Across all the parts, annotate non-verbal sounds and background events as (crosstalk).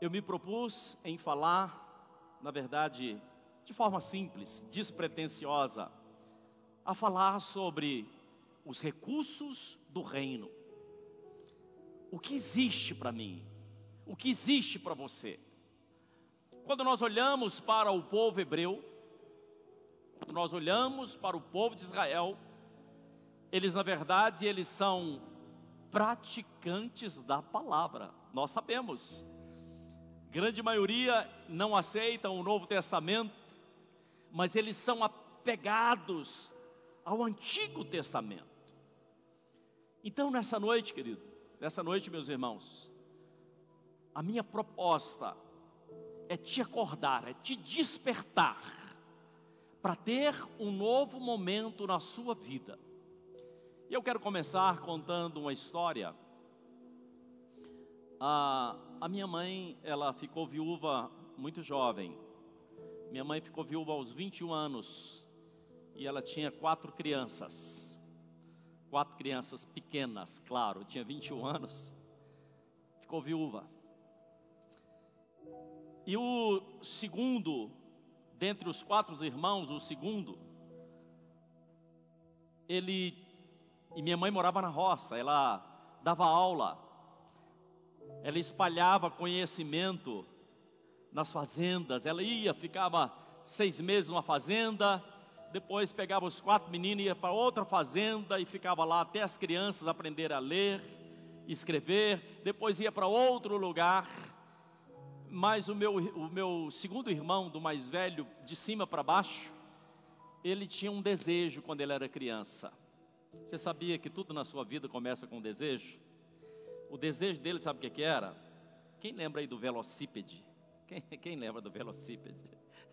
eu me propus em falar, na verdade, de forma simples, despretensiosa, a falar sobre os recursos do reino. O que existe para mim? O que existe para você? Quando nós olhamos para o povo hebreu, quando nós olhamos para o povo de Israel, eles na verdade eles são praticantes da palavra. Nós sabemos. Grande maioria não aceitam o Novo Testamento, mas eles são apegados ao Antigo Testamento. Então, nessa noite, querido, nessa noite, meus irmãos, a minha proposta é te acordar, é te despertar para ter um novo momento na sua vida. E eu quero começar contando uma história. A, a minha mãe, ela ficou viúva muito jovem. Minha mãe ficou viúva aos 21 anos e ela tinha quatro crianças. Quatro crianças pequenas, claro, tinha 21 anos. Ficou viúva. E o segundo, dentre os quatro irmãos, o segundo, ele e minha mãe morava na roça, ela dava aula, ela espalhava conhecimento nas fazendas, ela ia, ficava seis meses numa fazenda, depois pegava os quatro meninos, ia para outra fazenda e ficava lá até as crianças aprenderem a ler, escrever, depois ia para outro lugar. Mas o meu, o meu segundo irmão, do mais velho, de cima para baixo, ele tinha um desejo quando ele era criança. Você sabia que tudo na sua vida começa com um desejo? O desejo dele, sabe o que, era? Quem lembra aí do velocípede? Quem, quem lembra do velocípede?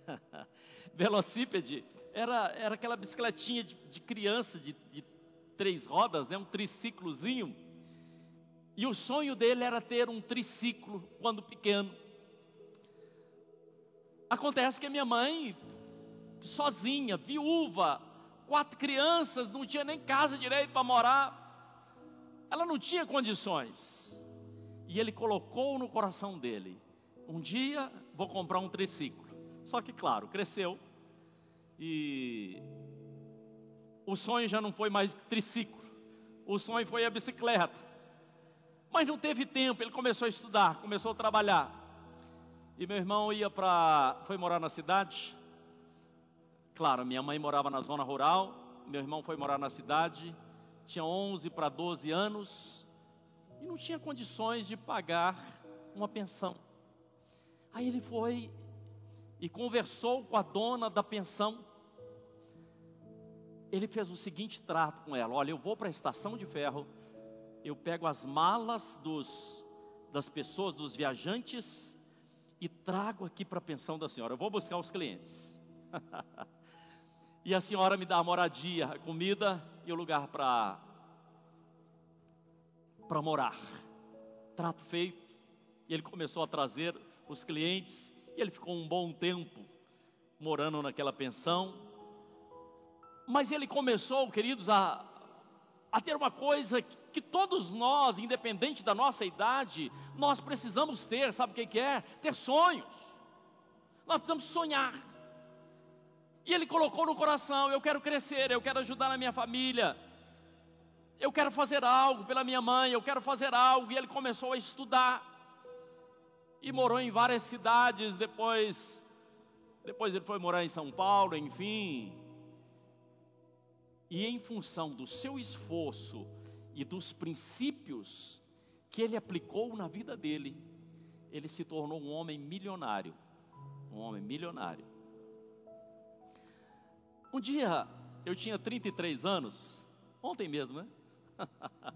(laughs) velocípede era, era aquela bicicletinha de, de criança de, de, três rodas, né? um triciclozinho. E o sonho dele era ter um triciclo quando pequeno. Acontece que a minha mãe, sozinha, viúva, quatro crianças, não tinha nem casa direito para morar. Ela não tinha condições. E ele colocou no coração dele: um dia vou comprar um triciclo. Só que, claro, cresceu. E o sonho já não foi mais triciclo. O sonho foi a bicicleta. Mas não teve tempo, ele começou a estudar, começou a trabalhar. E meu irmão ia para. foi morar na cidade. Claro, minha mãe morava na zona rural, meu irmão foi morar na cidade, tinha 11 para 12 anos e não tinha condições de pagar uma pensão. Aí ele foi e conversou com a dona da pensão. Ele fez o seguinte trato com ela: Olha, eu vou para a estação de ferro, eu pego as malas dos, das pessoas, dos viajantes, e trago aqui para a pensão da senhora. Eu vou buscar os clientes. (laughs) e a senhora me dá a moradia, a comida e o lugar para para morar. Trato feito. E ele começou a trazer os clientes e ele ficou um bom tempo morando naquela pensão. Mas ele começou, queridos, a, a ter uma coisa que, todos nós, independente da nossa idade, nós precisamos ter, sabe o que é? Ter sonhos. Nós precisamos sonhar. E ele colocou no coração: eu quero crescer, eu quero ajudar a minha família, eu quero fazer algo pela minha mãe, eu quero fazer algo. E ele começou a estudar e morou em várias cidades. Depois, depois ele foi morar em São Paulo, enfim. E em função do seu esforço e dos princípios que ele aplicou na vida dele, ele se tornou um homem milionário. Um homem milionário. Um dia eu tinha 33 anos, ontem mesmo, né? (laughs)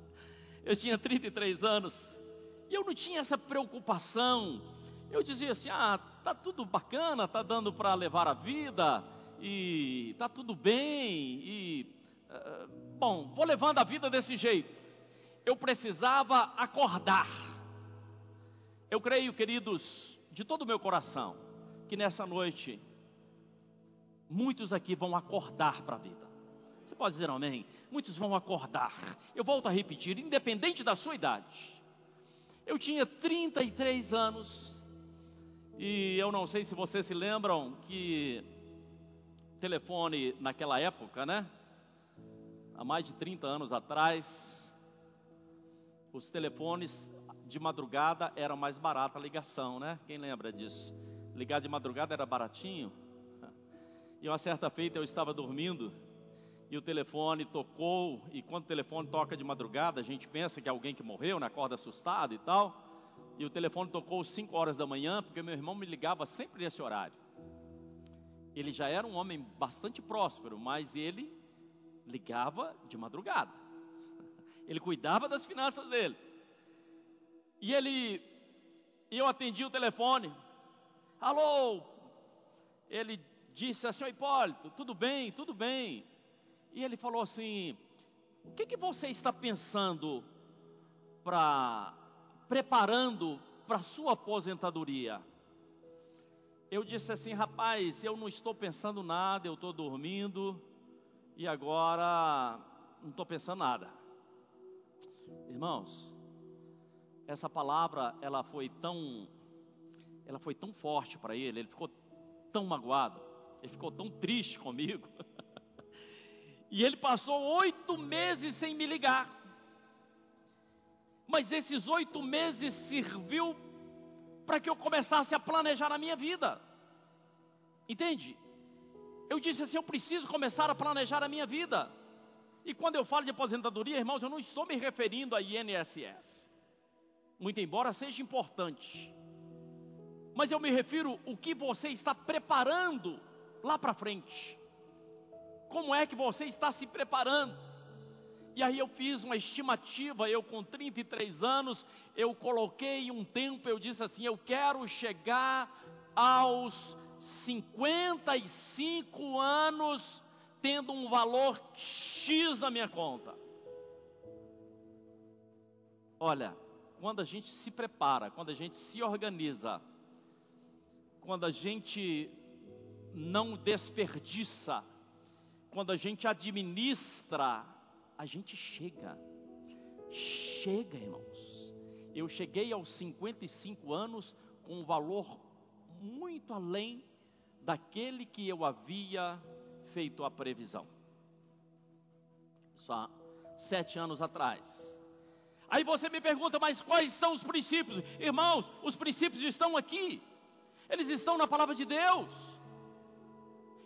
eu tinha 33 anos e eu não tinha essa preocupação. Eu dizia assim: ah, tá tudo bacana, tá dando para levar a vida e tá tudo bem e uh, bom, vou levando a vida desse jeito. Eu precisava acordar. Eu creio, queridos, de todo o meu coração, que nessa noite Muitos aqui vão acordar para a vida. Você pode dizer amém? Muitos vão acordar. Eu volto a repetir, independente da sua idade. Eu tinha 33 anos E eu não sei se vocês se lembram que telefone naquela época, né? Há mais de 30 anos atrás, os telefones de madrugada era mais barata a ligação, né? Quem lembra disso? Ligar de madrugada era baratinho. E uma certa feita eu estava dormindo e o telefone tocou, e quando o telefone toca de madrugada, a gente pensa que é alguém que morreu, né? Acorda assustado e tal. E o telefone tocou às 5 horas da manhã, porque meu irmão me ligava sempre nesse horário. Ele já era um homem bastante próspero, mas ele ligava de madrugada. (laughs) Ele cuidava das finanças dele. E ele, eu atendi o telefone. Alô? Ele disse assim, Hipólito, tudo bem, tudo bem. E ele falou assim: O que, que você está pensando para preparando para sua aposentadoria? Eu disse assim, rapaz, eu não estou pensando nada, eu estou dormindo e agora não estou pensando nada. Irmãos, essa palavra ela foi tão, ela foi tão forte para ele, ele ficou tão magoado, ele ficou tão triste comigo. (laughs) E ele passou oito meses sem me ligar. Mas esses oito meses serviu para que eu começasse a planejar a minha vida. Entende? Eu disse assim: eu preciso começar a planejar a minha vida. E quando eu falo de aposentadoria, irmãos, eu não estou me referindo a INSS. Muito embora seja importante. Mas eu me refiro o que você está preparando lá para frente. Como é que você está se preparando? E aí eu fiz uma estimativa, eu com 33 anos, eu coloquei um tempo, eu disse assim, eu quero chegar aos 55 anos tendo um valor X na minha conta. Olha, quando a gente se prepara, quando a gente se organiza, quando a gente não desperdiça, quando a gente administra, a gente chega. Chega, irmãos. Eu cheguei aos 55 anos com um valor muito além daquele que eu havia feito a previsão. Só sete anos atrás. Aí você me pergunta, mas quais são os princípios? Irmãos, os princípios estão aqui. Eles estão na palavra de Deus.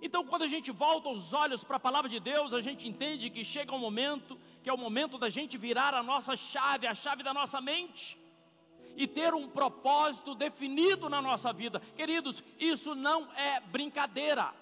Então, quando a gente volta os olhos para a palavra de Deus, a gente entende que chega um momento, que é o momento da gente virar a nossa chave, a chave da nossa mente, e ter um propósito definido na nossa vida. Queridos, isso não é brincadeira.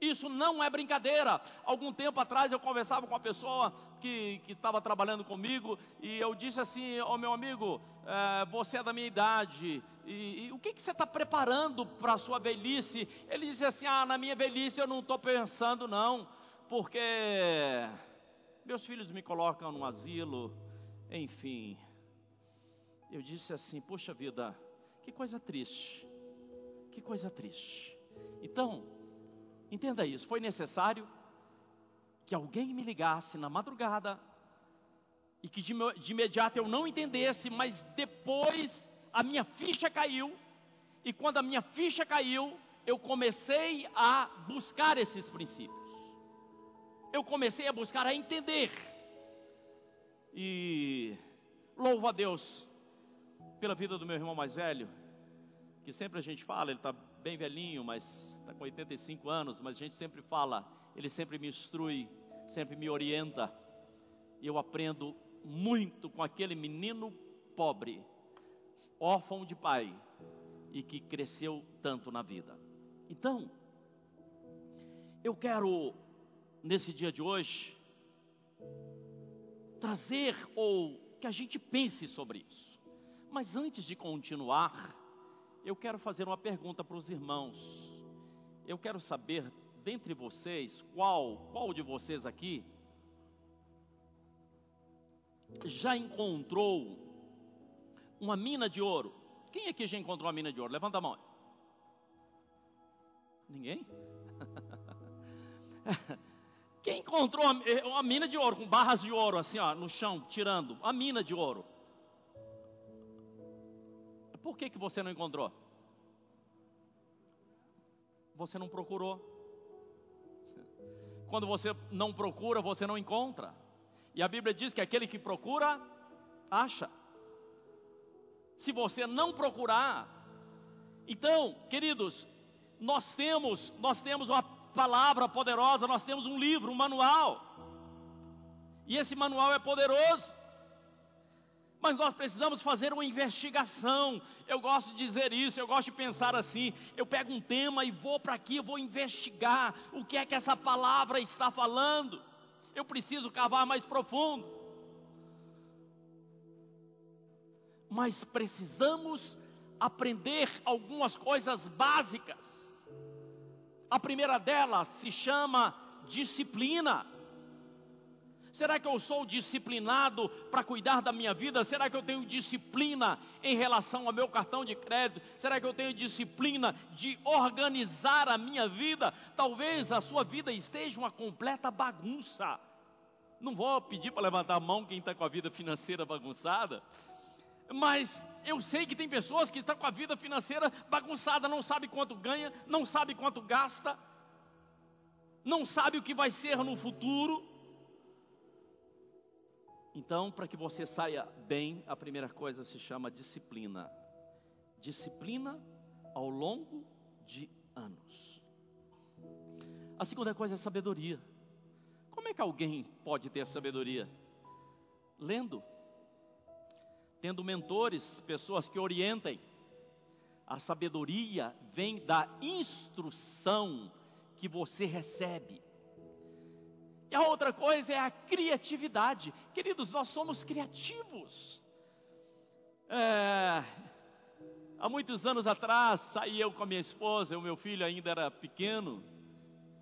Isso não é brincadeira. Algum tempo atrás eu conversava com uma pessoa que estava trabalhando comigo e eu disse assim: Ô oh, meu amigo, é, você é da minha idade, e, e o que, que você está preparando para a sua velhice? Ele disse assim: Ah, na minha velhice eu não estou pensando, não, porque meus filhos me colocam no asilo, enfim. Eu disse assim: Poxa vida, que coisa triste, que coisa triste. Então, Entenda isso, foi necessário que alguém me ligasse na madrugada e que de, de imediato eu não entendesse, mas depois a minha ficha caiu, e quando a minha ficha caiu, eu comecei a buscar esses princípios. Eu comecei a buscar a entender. E louvo a Deus pela vida do meu irmão mais velho, que sempre a gente fala, ele está bem velhinho, mas está com 85 anos, mas a gente sempre fala, ele sempre me instrui, sempre me orienta. E eu aprendo muito com aquele menino pobre, órfão de pai, e que cresceu tanto na vida. Então, eu quero, nesse dia de hoje, trazer ou que a gente pense sobre isso. Mas antes de continuar, eu quero fazer uma pergunta para os irmãos. Eu quero saber, dentre vocês, qual, qual de vocês aqui já encontrou uma mina de ouro? Quem aqui já encontrou uma mina de ouro? Levanta a mão. Ninguém? (laughs) Quem encontrou uma mina de ouro, com barras de ouro, assim, ó, no chão, tirando? A mina de ouro. Por que, que você não encontrou? Você não procurou. Quando você não procura, você não encontra. E a Bíblia diz que aquele que procura, acha. Se você não procurar, então, queridos, nós temos, nós temos uma palavra poderosa, nós temos um livro, um manual. E esse manual é poderoso. Mas nós precisamos fazer uma investigação. Eu gosto de dizer isso, eu gosto de pensar assim. Eu pego um tema e vou para aqui, eu vou investigar o que é que essa palavra está falando. Eu preciso cavar mais profundo. Mas precisamos aprender algumas coisas básicas. A primeira delas se chama disciplina. Será que eu sou disciplinado para cuidar da minha vida? Será que eu tenho disciplina em relação ao meu cartão de crédito? Será que eu tenho disciplina de organizar a minha vida? Talvez a sua vida esteja uma completa bagunça. Não vou pedir para levantar a mão quem está com a vida financeira bagunçada, mas eu sei que tem pessoas que estão com a vida financeira bagunçada, não sabe quanto ganha, não sabe quanto gasta, não sabe o que vai ser no futuro. Então, para que você saia bem, a primeira coisa se chama disciplina. Disciplina ao longo de anos. A segunda coisa é sabedoria. Como é que alguém pode ter sabedoria? Lendo, tendo mentores, pessoas que orientem. A sabedoria vem da instrução que você recebe. E a outra coisa é a criatividade. Queridos, nós somos criativos. É, há muitos anos atrás, saí eu com a minha esposa, o meu filho ainda era pequeno,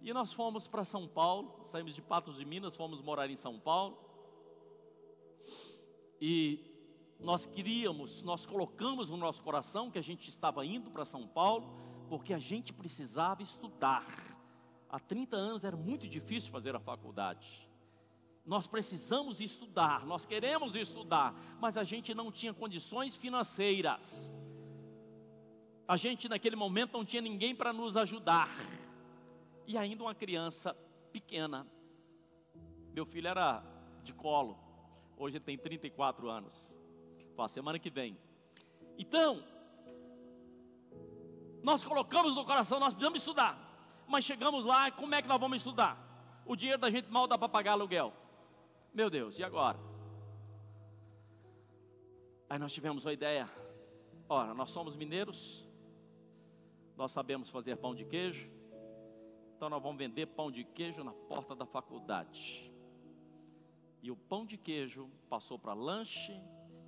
e nós fomos para São Paulo, saímos de Patos de Minas, fomos morar em São Paulo. E nós queríamos, nós colocamos no nosso coração que a gente estava indo para São Paulo, porque a gente precisava estudar. Há 30 anos era muito difícil fazer a faculdade. Nós precisamos estudar, nós queremos estudar, mas a gente não tinha condições financeiras. A gente naquele momento não tinha ninguém para nos ajudar. E ainda uma criança pequena. Meu filho era de colo. Hoje ele tem 34 anos. Para semana que vem. Então, nós colocamos no coração, nós precisamos estudar mas chegamos lá, como é que nós vamos estudar? O dinheiro da gente mal dá para pagar aluguel. Meu Deus, e agora? Aí nós tivemos uma ideia. Ora, nós somos mineiros, nós sabemos fazer pão de queijo, então nós vamos vender pão de queijo na porta da faculdade. E o pão de queijo passou para lanche,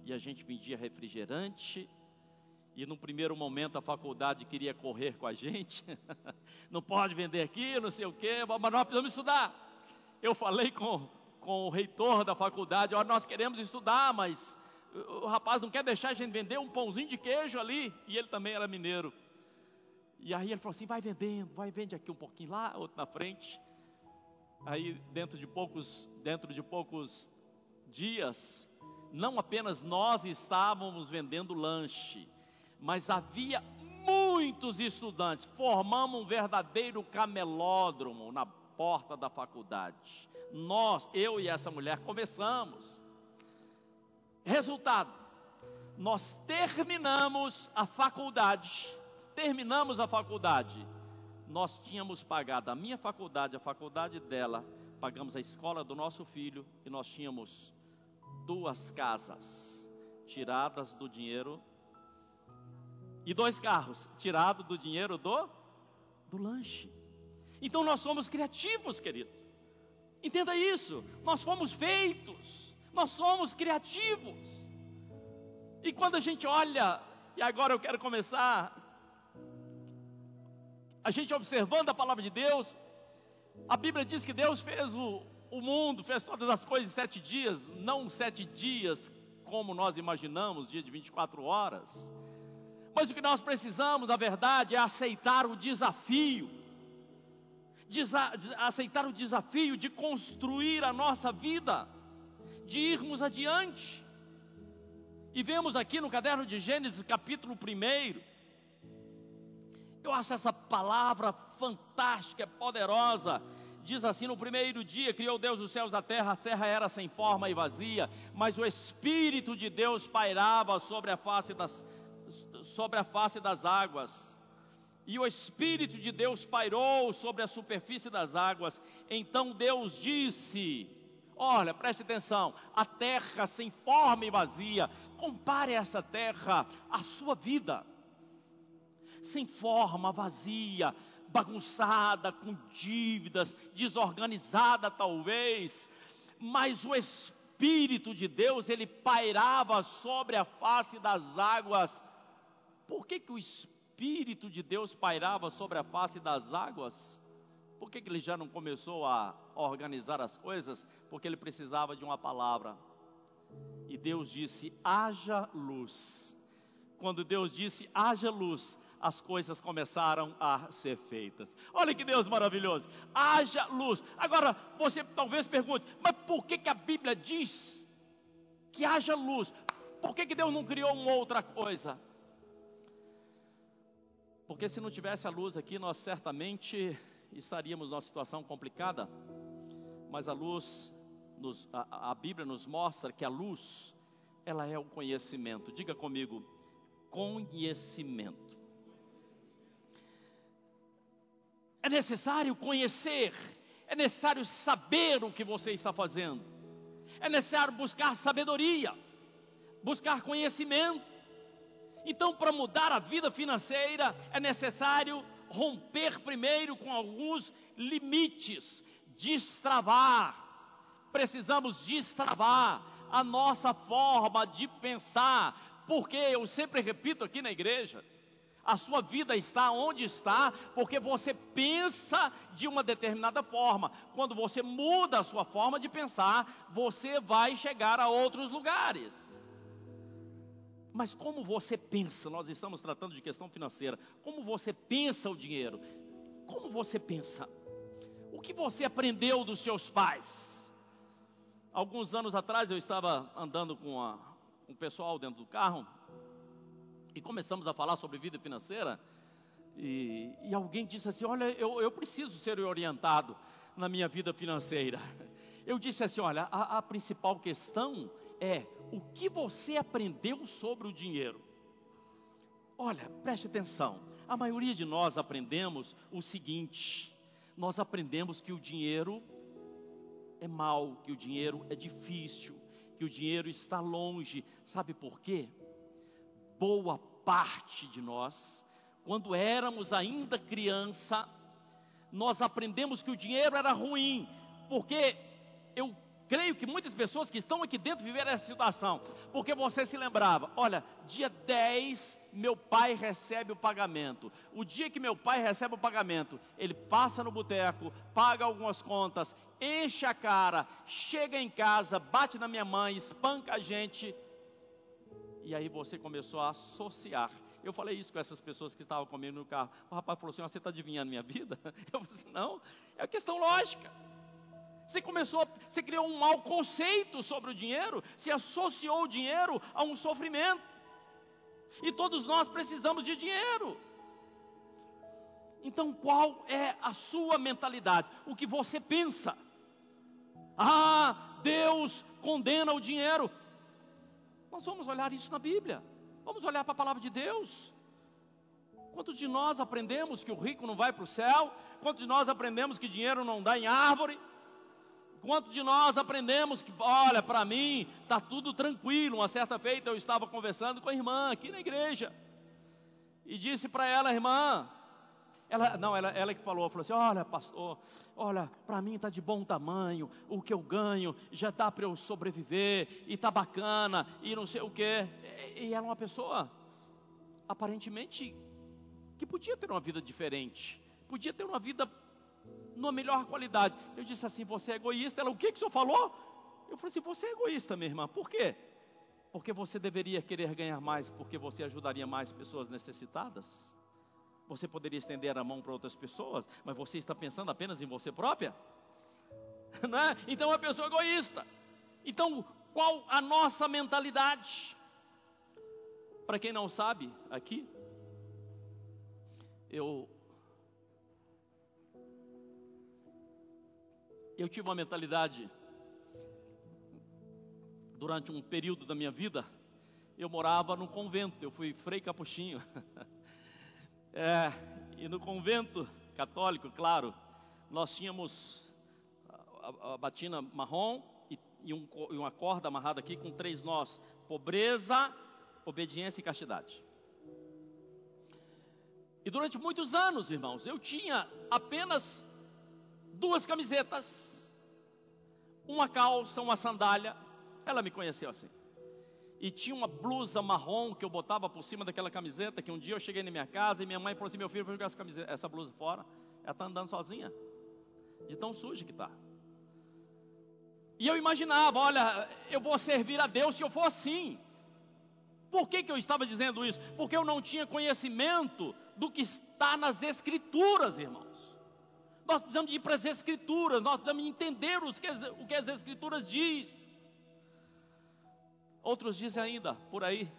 e a gente vendia refrigerante, e no primeiro momento a faculdade queria correr com a gente, (laughs) não pode vender aqui, não sei o quê, mas nós precisamos estudar. Eu falei com, com o reitor da faculdade, olha, nós queremos estudar, mas o rapaz não quer deixar a gente vender um pãozinho de queijo ali, e ele também era mineiro. E aí ele falou assim, vai vendendo, vai vende aqui um pouquinho lá, outro na frente. Aí dentro de poucos, dentro de poucos dias, não apenas nós estávamos vendendo lanche, mas havia muitos estudantes. Formamos um verdadeiro camelódromo na porta da faculdade. Nós, eu e essa mulher, começamos. Resultado: nós terminamos a faculdade. Terminamos a faculdade. Nós tínhamos pagado a minha faculdade, a faculdade dela, pagamos a escola do nosso filho e nós tínhamos duas casas tiradas do dinheiro e dois carros, tirado do dinheiro do do lanche. Então nós somos criativos, queridos. Entenda isso. Nós fomos feitos. Nós somos criativos. E quando a gente olha, e agora eu quero começar, a gente observando a palavra de Deus, a Bíblia diz que Deus fez o, o mundo, fez todas as coisas em sete dias, não sete dias como nós imaginamos, dia de 24 horas. Mas o que nós precisamos, na verdade, é aceitar o desafio, desa aceitar o desafio de construir a nossa vida, de irmos adiante. E vemos aqui no caderno de Gênesis, capítulo 1. Eu acho essa palavra fantástica, poderosa. Diz assim: No primeiro dia criou Deus os céus e a terra, a terra era sem forma e vazia, mas o Espírito de Deus pairava sobre a face das, sobre a face das águas. E o Espírito de Deus pairou sobre a superfície das águas. Então Deus disse: Olha, preste atenção, a terra sem forma e vazia, compare essa terra à sua vida. Sem forma, vazia, bagunçada, com dívidas, desorganizada talvez, mas o Espírito de Deus, ele pairava sobre a face das águas. Por que, que o Espírito de Deus pairava sobre a face das águas? Por que, que ele já não começou a organizar as coisas? Porque ele precisava de uma palavra. E Deus disse: haja luz. Quando Deus disse haja luz, as coisas começaram a ser feitas. Olha que Deus maravilhoso. Haja luz. Agora, você talvez pergunte, mas por que, que a Bíblia diz que haja luz? Por que, que Deus não criou uma outra coisa? Porque se não tivesse a luz aqui, nós certamente estaríamos numa situação complicada. Mas a luz, nos, a, a Bíblia nos mostra que a luz, ela é o conhecimento. Diga comigo, conhecimento. É necessário conhecer, é necessário saber o que você está fazendo, é necessário buscar sabedoria, buscar conhecimento. Então, para mudar a vida financeira, é necessário romper primeiro com alguns limites, destravar. Precisamos destravar a nossa forma de pensar, porque eu sempre repito aqui na igreja, a sua vida está onde está, porque você pensa de uma determinada forma. Quando você muda a sua forma de pensar, você vai chegar a outros lugares. Mas como você pensa? Nós estamos tratando de questão financeira. Como você pensa o dinheiro? Como você pensa? O que você aprendeu dos seus pais? Alguns anos atrás eu estava andando com a, um pessoal dentro do carro e começamos a falar sobre vida financeira, e, e alguém disse assim: Olha, eu, eu, preciso ser orientado na minha vida financeira. Eu disse assim: Olha, a, a principal questão é o que você aprendeu sobre o dinheiro. Olha, preste atenção. A maioria de nós aprendemos o seguinte: nós aprendemos que o dinheiro é mal, que o dinheiro é difícil, que o dinheiro está longe. Sabe por quê? boa parte de nós, quando éramos ainda criança, nós aprendemos que o dinheiro era ruim, porque eu creio que muitas pessoas que estão aqui dentro viveram essa situação, porque você se lembrava, olha, dia 10 meu pai recebe o pagamento. O dia que meu pai recebe o pagamento, ele passa no boteco, paga algumas contas, enche a cara, chega em casa, bate na minha mãe, espanca a gente e aí você começou a associar. Eu falei isso com essas pessoas que estavam comigo no carro. O rapaz falou assim: Você está adivinhando minha vida? (laughs) Eu falei assim: Não, é questão lógica. Você começou, você criou um mau conceito sobre o dinheiro, se associou o dinheiro a um sofrimento. E todos nós precisamos de dinheiro. Então, qual é a sua mentalidade? O que você pensa? Ah, Deus condena o dinheiro. Nós vamos olhar isso na Bíblia. Vamos olhar para a palavra de Deus. Quantos de nós aprendemos que o rico não vai para o céu? Quantos de nós aprendemos que dinheiro não dá em árvore? Quantos de nós aprendemos que, olha, para mim está tudo tranquilo? Uma certa feita eu estava conversando com a irmã aqui na igreja e disse para ela, irmã, ela, não, ela, ela que falou, falou assim: olha, pastor, olha, para mim está de bom tamanho, o que eu ganho já dá para eu sobreviver, e está bacana, e não sei o que. E, e ela é uma pessoa, aparentemente, que podia ter uma vida diferente, podia ter uma vida numa melhor qualidade. Eu disse assim: você é egoísta? Ela, o que, que o senhor falou? Eu falei assim: você é egoísta, minha irmã, por quê? Porque você deveria querer ganhar mais, porque você ajudaria mais pessoas necessitadas? Você poderia estender a mão para outras pessoas, mas você está pensando apenas em você própria? (laughs) Não é? Então é uma pessoa egoísta. Então, qual a nossa mentalidade? Para quem não sabe, aqui, eu eu tive uma mentalidade durante um período da minha vida, eu morava no convento, eu fui frei capuchinho. (laughs) é, e no convento católico, claro, nós tínhamos a, a batina marrom e, e, um, e uma corda amarrada aqui com três nós: pobreza, obediência e castidade. E durante muitos anos, irmãos, eu tinha apenas duas camisetas, uma calça, uma sandália. Ela me conheceu assim. E tinha uma blusa marrom que eu botava por cima daquela camiseta. Que um dia eu cheguei na minha casa e minha mãe falou assim: Meu filho, vou jogar essa, camiseta, essa blusa fora. Ela está andando sozinha, de tão suja que está. E eu imaginava: Olha, eu vou servir a Deus se eu for assim. Por que, que eu estava dizendo isso? Porque eu não tinha conhecimento do que está nas Escrituras, irmãos. Nós precisamos ir para as Escrituras, nós precisamos entender os que, o que as Escrituras diz. Outros dizem ainda, por aí,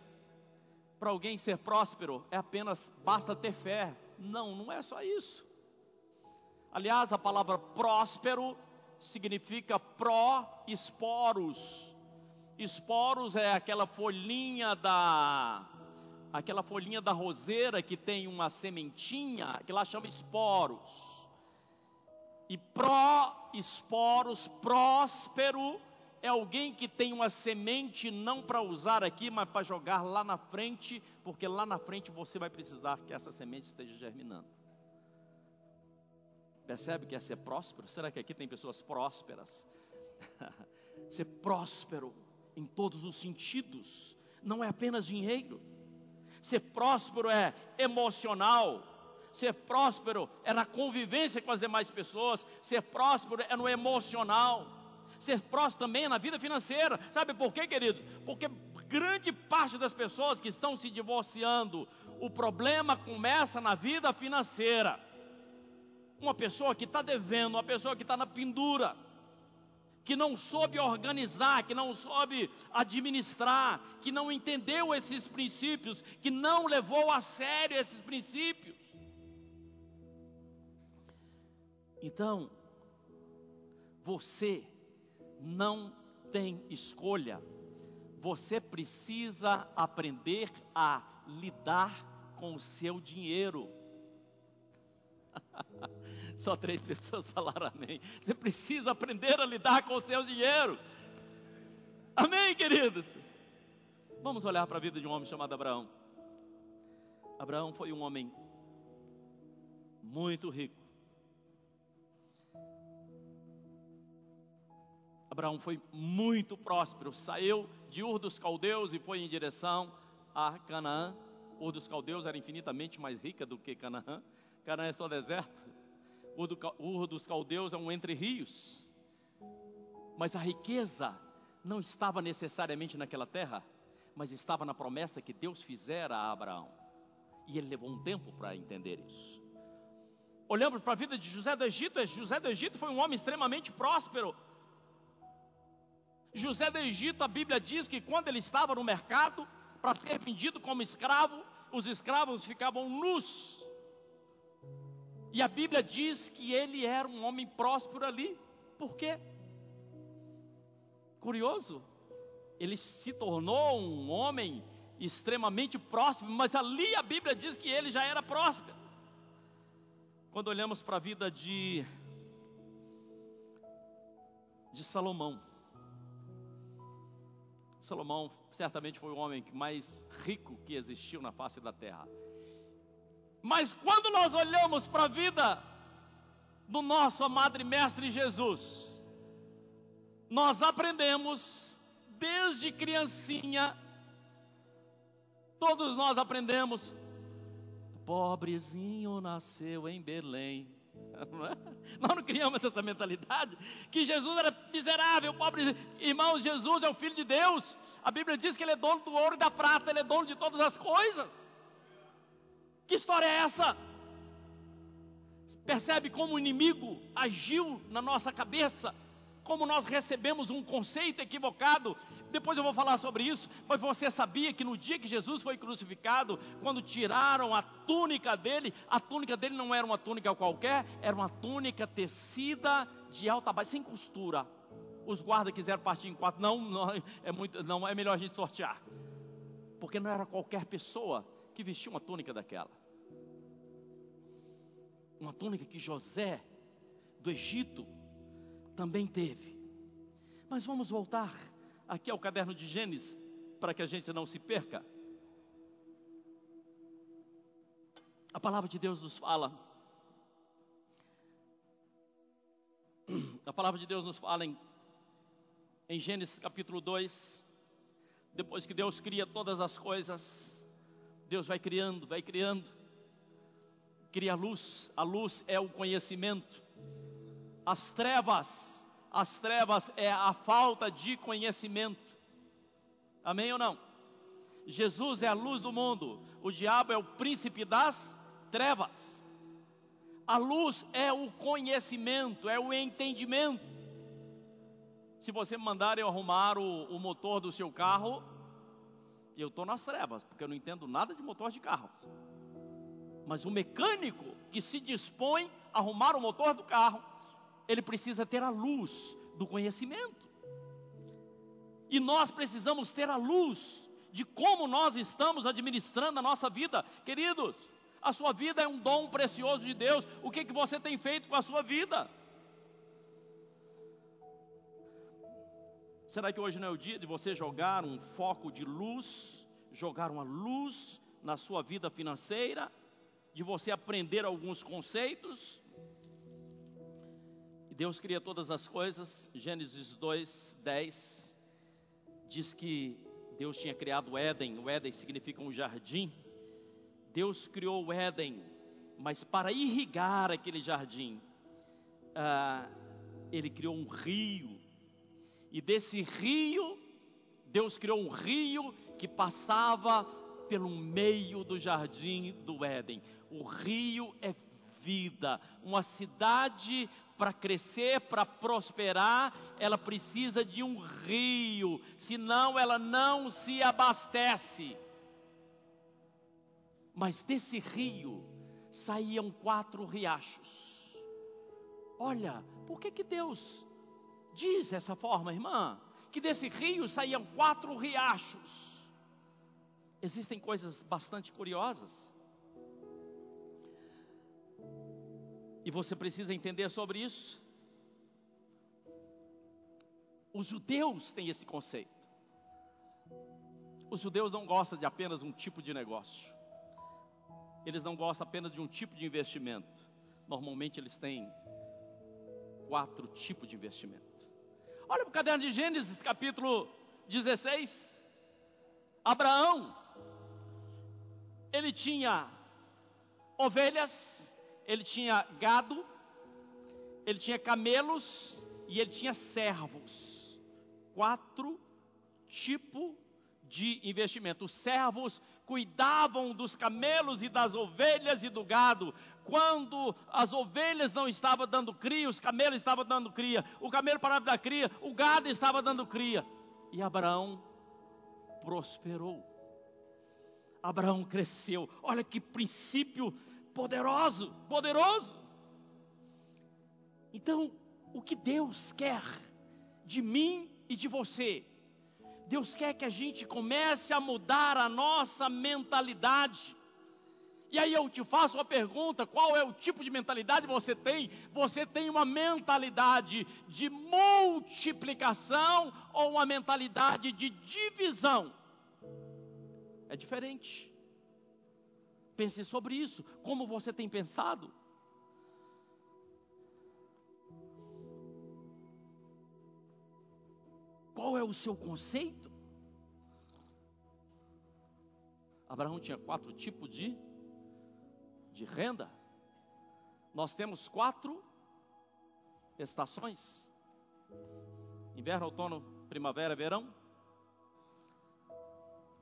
para alguém ser próspero é apenas basta ter fé. Não, não é só isso. Aliás, a palavra próspero significa pró-esporos. Esporos é aquela folhinha da aquela folhinha da roseira que tem uma sementinha, que lá chama esporos. E pró-esporos, próspero, é alguém que tem uma semente não para usar aqui, mas para jogar lá na frente, porque lá na frente você vai precisar que essa semente esteja germinando. Percebe que é ser próspero? Será que aqui tem pessoas prósperas? (laughs) ser próspero em todos os sentidos, não é apenas dinheiro. Ser próspero é emocional, Ser próspero é na convivência com as demais pessoas. Ser próspero é no emocional. Ser próspero também é na vida financeira. Sabe por quê, querido? Porque grande parte das pessoas que estão se divorciando, o problema começa na vida financeira. Uma pessoa que está devendo, uma pessoa que está na pendura, que não soube organizar, que não soube administrar, que não entendeu esses princípios, que não levou a sério esses princípios. Então, você não tem escolha. Você precisa aprender a lidar com o seu dinheiro. (laughs) Só três pessoas falaram amém. Você precisa aprender a lidar com o seu dinheiro. Amém, queridos? Vamos olhar para a vida de um homem chamado Abraão. Abraão foi um homem muito rico. Abraão foi muito próspero, saiu de Ur dos Caldeus e foi em direção a Canaã. Ur dos Caldeus era infinitamente mais rica do que Canaã. Canaã é só deserto. Ur, Ur dos Caldeus é um entre rios. Mas a riqueza não estava necessariamente naquela terra, mas estava na promessa que Deus fizera a Abraão. E ele levou um tempo para entender isso. Olhamos para a vida de José do Egito. José do Egito foi um homem extremamente próspero José do Egito, a Bíblia diz que quando ele estava no mercado para ser vendido como escravo, os escravos ficavam nus. E a Bíblia diz que ele era um homem próspero ali. Por quê? Curioso, ele se tornou um homem extremamente próspero, mas ali a Bíblia diz que ele já era próspero. Quando olhamos para a vida de de Salomão, Salomão certamente foi o homem mais rico que existiu na face da terra. Mas quando nós olhamos para a vida do nosso amado e mestre Jesus, nós aprendemos desde criancinha, todos nós aprendemos, pobrezinho nasceu em Belém. É? Nós não criamos essa mentalidade que Jesus era miserável, pobre. Irmãos, Jesus é o Filho de Deus. A Bíblia diz que Ele é dono do ouro e da prata, Ele é dono de todas as coisas. Que história é essa? Percebe como o inimigo agiu na nossa cabeça, como nós recebemos um conceito equivocado. Depois eu vou falar sobre isso, mas você sabia que no dia que Jesus foi crucificado, quando tiraram a túnica dele, a túnica dele não era uma túnica qualquer, era uma túnica tecida de alta baixa, sem costura. Os guardas quiseram partir em quatro, não, não é muito, não é melhor a gente sortear, porque não era qualquer pessoa que vestia uma túnica daquela. Uma túnica que José do Egito também teve. Mas vamos voltar aqui ao caderno de Gênesis, para que a gente não se perca. A palavra de Deus nos fala. A palavra de Deus nos fala em, em Gênesis capítulo 2. Depois que Deus cria todas as coisas, Deus vai criando, vai criando, cria a luz. A luz é o conhecimento. As trevas, as trevas é a falta de conhecimento. Amém ou não? Jesus é a luz do mundo, o diabo é o príncipe das trevas. A luz é o conhecimento, é o entendimento. Se você me mandar eu arrumar o, o motor do seu carro, eu estou nas trevas, porque eu não entendo nada de motor de carro. Mas o mecânico que se dispõe a arrumar o motor do carro, ele precisa ter a luz do conhecimento. E nós precisamos ter a luz de como nós estamos administrando a nossa vida. Queridos, a sua vida é um dom precioso de Deus. O que, que você tem feito com a sua vida? Será que hoje não é o dia de você jogar um foco de luz, jogar uma luz na sua vida financeira, de você aprender alguns conceitos? Deus cria todas as coisas, Gênesis 2, 10, diz que Deus tinha criado o Éden, o Éden significa um jardim. Deus criou o Éden, mas para irrigar aquele jardim, ah, Ele criou um rio, e desse rio, Deus criou um rio que passava pelo meio do jardim do Éden. O rio é vida, uma cidade para crescer, para prosperar, ela precisa de um rio, senão ela não se abastece. Mas desse rio saíam quatro riachos. Olha, por que que Deus diz essa forma, irmã? Que desse rio saíam quatro riachos. Existem coisas bastante curiosas. E você precisa entender sobre isso. Os judeus têm esse conceito. Os judeus não gostam de apenas um tipo de negócio. Eles não gostam apenas de um tipo de investimento. Normalmente eles têm quatro tipos de investimento. Olha para o caderno de Gênesis, capítulo 16. Abraão, ele tinha ovelhas, ele tinha gado, ele tinha camelos e ele tinha servos. Quatro tipos de investimento. Os servos cuidavam dos camelos e das ovelhas e do gado. Quando as ovelhas não estavam dando cria, os camelos estavam dando cria. O camelo parava dar cria, o gado estava dando cria. E Abraão prosperou. Abraão cresceu. Olha que princípio poderoso, poderoso. Então, o que Deus quer de mim e de você? Deus quer que a gente comece a mudar a nossa mentalidade. E aí eu te faço uma pergunta: qual é o tipo de mentalidade você tem? Você tem uma mentalidade de multiplicação ou uma mentalidade de divisão? É diferente. Pense sobre isso. Como você tem pensado? Qual é o seu conceito? Abraão tinha quatro tipos de, de renda. Nós temos quatro estações: inverno, outono, primavera, verão.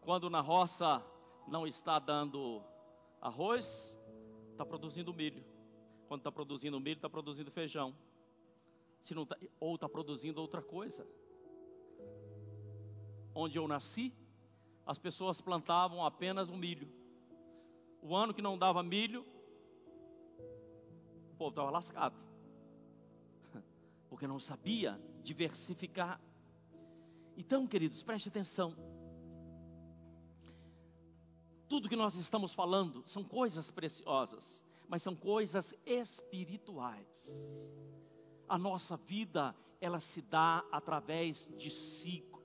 Quando na roça não está dando Arroz está produzindo milho. Quando está produzindo milho, está produzindo feijão. Se não tá, ou está produzindo outra coisa. Onde eu nasci, as pessoas plantavam apenas o milho. O ano que não dava milho, o povo estava lascado. (laughs) Porque não sabia diversificar. Então, queridos, preste atenção. Tudo que nós estamos falando são coisas preciosas, mas são coisas espirituais. A nossa vida, ela se dá através de ciclos.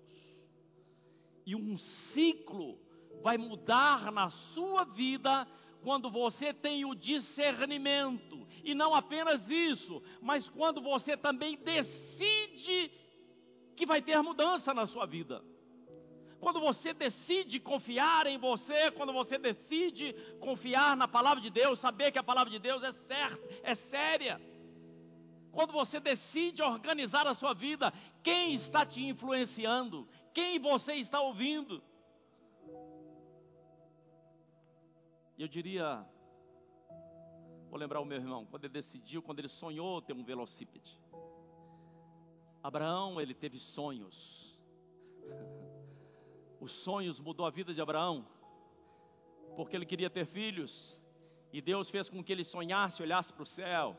E um ciclo vai mudar na sua vida quando você tem o discernimento, e não apenas isso, mas quando você também decide que vai ter mudança na sua vida. Quando você decide confiar em você, quando você decide confiar na palavra de Deus, saber que a palavra de Deus é certa, é séria. Quando você decide organizar a sua vida, quem está te influenciando? Quem você está ouvindo? Eu diria, vou lembrar o meu irmão, quando ele decidiu, quando ele sonhou ter um velocípede. Abraão, ele teve sonhos. Os sonhos mudou a vida de Abraão, porque ele queria ter filhos, e Deus fez com que ele sonhasse, olhasse para o céu.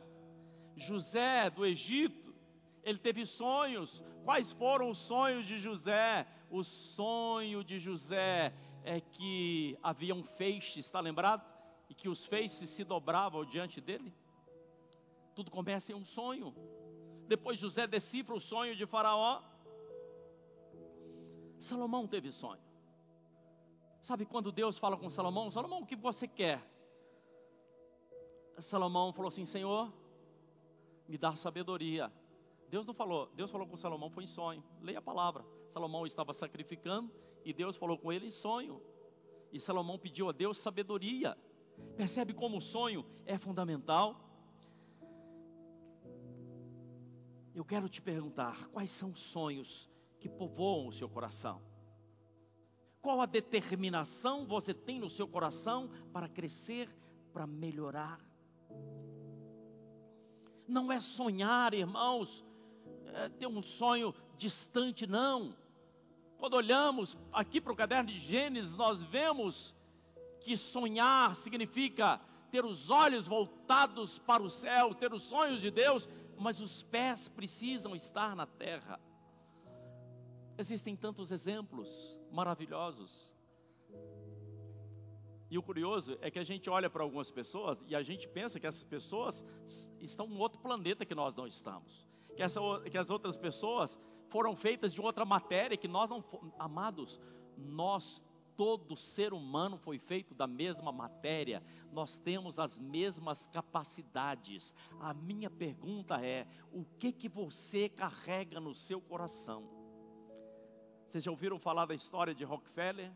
José do Egito, ele teve sonhos. Quais foram os sonhos de José? O sonho de José é que havia um feixe, está lembrado? E que os feixes se dobravam diante dele. Tudo começa em um sonho. Depois José decifra o sonho de Faraó. Salomão teve sonho. Sabe quando Deus fala com Salomão? Salomão, o que você quer? Salomão falou assim: Senhor, me dá sabedoria. Deus não falou, Deus falou com Salomão, foi em sonho. Leia a palavra. Salomão estava sacrificando e Deus falou com ele em sonho. E Salomão pediu a Deus sabedoria. Percebe como o sonho é fundamental? Eu quero te perguntar: quais são os sonhos que povoam o seu coração? Qual a determinação você tem no seu coração para crescer, para melhorar? Não é sonhar, irmãos, é ter um sonho distante, não. Quando olhamos aqui para o caderno de Gênesis, nós vemos que sonhar significa ter os olhos voltados para o céu, ter os sonhos de Deus, mas os pés precisam estar na terra. Existem tantos exemplos maravilhosos. E o curioso é que a gente olha para algumas pessoas e a gente pensa que essas pessoas estão em outro planeta que nós não estamos. Que, essa, que as outras pessoas foram feitas de outra matéria que nós não. Amados, nós todo ser humano foi feito da mesma matéria, nós temos as mesmas capacidades. A minha pergunta é: o que que você carrega no seu coração? Vocês já ouviram falar da história de Rockefeller?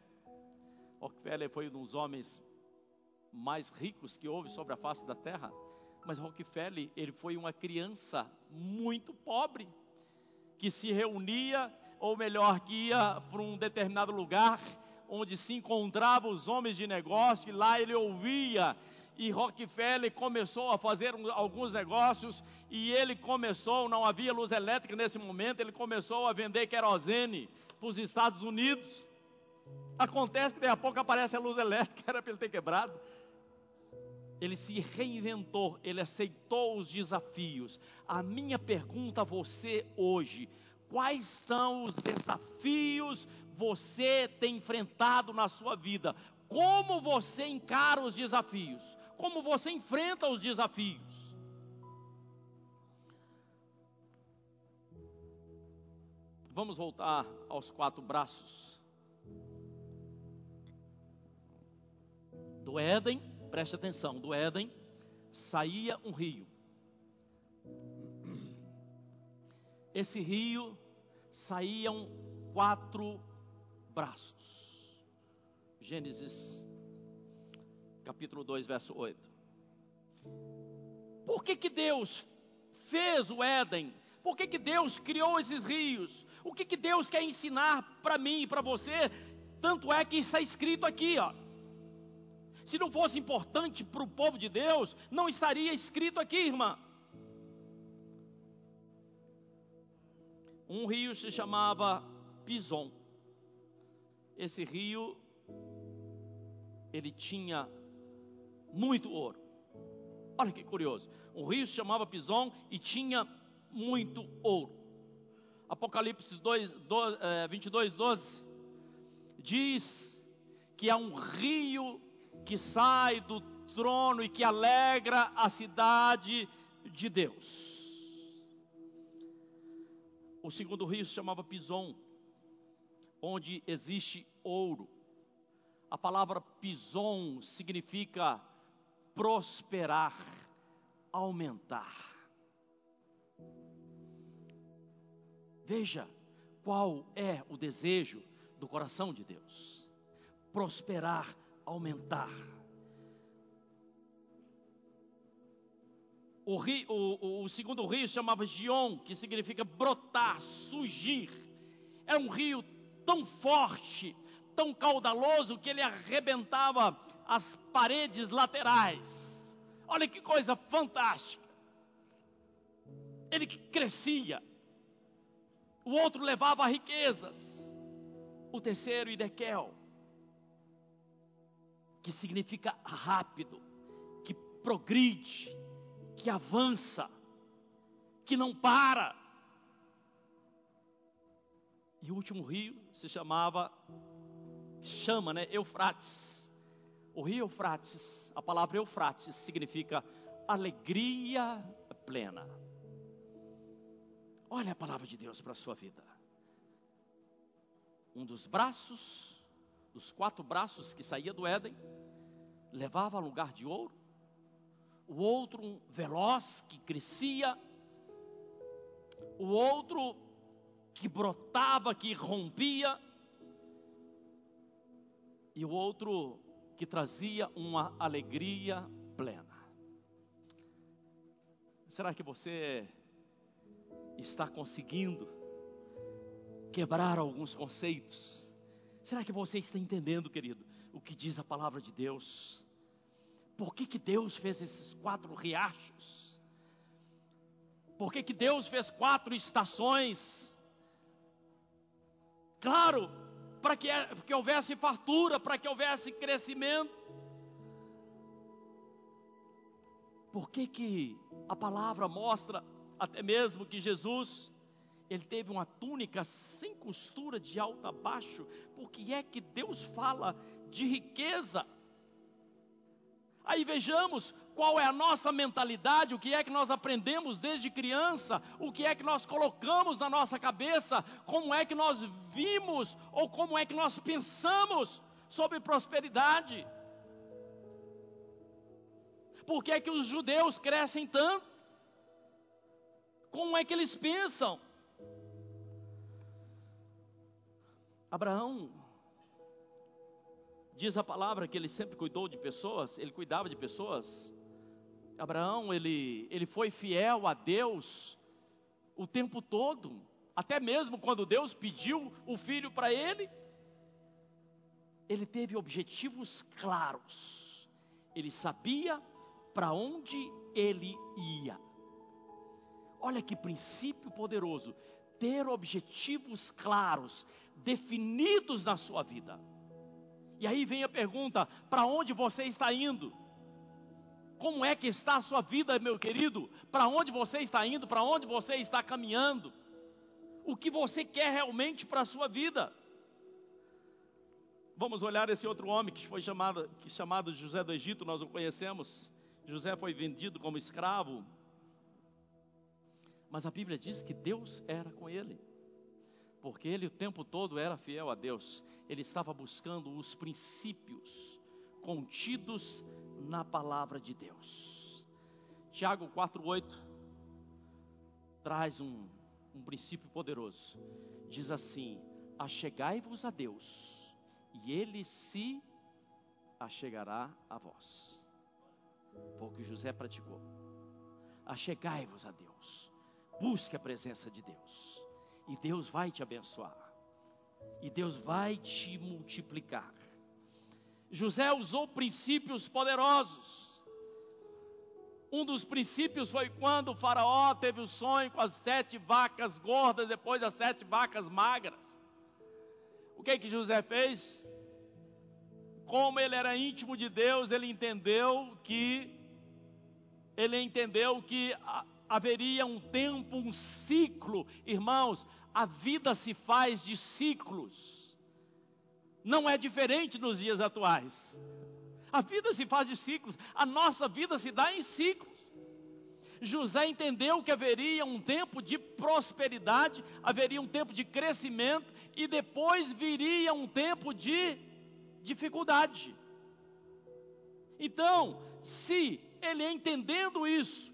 Rockefeller foi um dos homens mais ricos que houve sobre a face da terra, mas Rockefeller, ele foi uma criança muito pobre que se reunia, ou melhor, que ia para um determinado lugar onde se encontravam os homens de negócio, e lá ele ouvia. E Rockefeller começou a fazer alguns negócios, e ele começou, não havia luz elétrica nesse momento, ele começou a vender querosene para os Estados Unidos. Acontece que daqui a pouco aparece a luz elétrica, (laughs) era para ele ter quebrado. Ele se reinventou, ele aceitou os desafios. A minha pergunta a você hoje: quais são os desafios você tem enfrentado na sua vida? Como você encara os desafios? Como você enfrenta os desafios? Vamos voltar aos quatro braços do Éden, preste atenção, do Éden saía um rio. Esse rio saíam quatro braços. Gênesis capítulo 2, verso 8. Por que, que Deus fez o Éden? Por que, que Deus criou esses rios? O que, que Deus quer ensinar para mim e para você? Tanto é que está escrito aqui, ó. Se não fosse importante para o povo de Deus, não estaria escrito aqui, irmã. um rio se chamava Pison. Esse rio ele tinha muito ouro. Olha que curioso. Um rio se chamava Pison e tinha muito ouro. Apocalipse 2, 12, 22, 12 diz que há um rio que sai do trono e que alegra a cidade de Deus. O segundo rio se chamava Pison, onde existe ouro. A palavra Pison significa prosperar, aumentar. Veja qual é o desejo do coração de Deus: prosperar, aumentar. O, o, o segundo rio chamava Gion, que significa brotar, surgir. É um rio tão forte, tão caudaloso, que ele arrebentava as paredes laterais. Olha que coisa fantástica. Ele crescia. O outro levava riquezas. O terceiro, Idequel, que significa rápido, que progride, que avança, que não para. E o último rio se chamava, chama, né, Eufrates. O rio Eufrates, a palavra Eufrates significa alegria plena. Olha a palavra de Deus para a sua vida. Um dos braços, dos quatro braços que saía do Éden, levava a lugar de ouro o outro um veloz que crescia, o outro que brotava, que rompia, e o outro que trazia uma alegria plena. Será que você está conseguindo quebrar alguns conceitos? Será que você está entendendo, querido, o que diz a palavra de Deus? Por que, que Deus fez esses quatro riachos? Por que, que Deus fez quatro estações? Claro, para que, que houvesse fartura, para que houvesse crescimento. Por que, que a palavra mostra até mesmo que Jesus ele teve uma túnica sem costura de alto a baixo? Por que é que Deus fala de riqueza? Aí vejamos qual é a nossa mentalidade, o que é que nós aprendemos desde criança, o que é que nós colocamos na nossa cabeça, como é que nós vimos ou como é que nós pensamos sobre prosperidade. Por que é que os judeus crescem tanto? Como é que eles pensam? Abraão Diz a palavra que ele sempre cuidou de pessoas, ele cuidava de pessoas. Abraão, ele, ele foi fiel a Deus o tempo todo, até mesmo quando Deus pediu o filho para ele. Ele teve objetivos claros, ele sabia para onde ele ia. Olha que princípio poderoso, ter objetivos claros, definidos na sua vida. E aí vem a pergunta: para onde você está indo? Como é que está a sua vida, meu querido? Para onde você está indo? Para onde você está caminhando? O que você quer realmente para a sua vida? Vamos olhar esse outro homem que foi chamado, que chamado José do Egito, nós o conhecemos. José foi vendido como escravo. Mas a Bíblia diz que Deus era com ele porque ele o tempo todo era fiel a Deus, ele estava buscando os princípios contidos na palavra de Deus. Tiago 4,8 traz um, um princípio poderoso. Diz assim: Achegai-vos a Deus, e Ele se achegará a vós. Foi o que José praticou. Achegai-vos a Deus, busque a presença de Deus e Deus vai te abençoar. E Deus vai te multiplicar. José usou princípios poderosos. Um dos princípios foi quando o Faraó teve o sonho com as sete vacas gordas, depois as sete vacas magras. O que que José fez? Como ele era íntimo de Deus, ele entendeu que ele entendeu que haveria um tempo, um ciclo. Irmãos, a vida se faz de ciclos. Não é diferente nos dias atuais. A vida se faz de ciclos, a nossa vida se dá em ciclos. José entendeu que haveria um tempo de prosperidade, haveria um tempo de crescimento e depois viria um tempo de dificuldade. Então, se ele entendendo isso,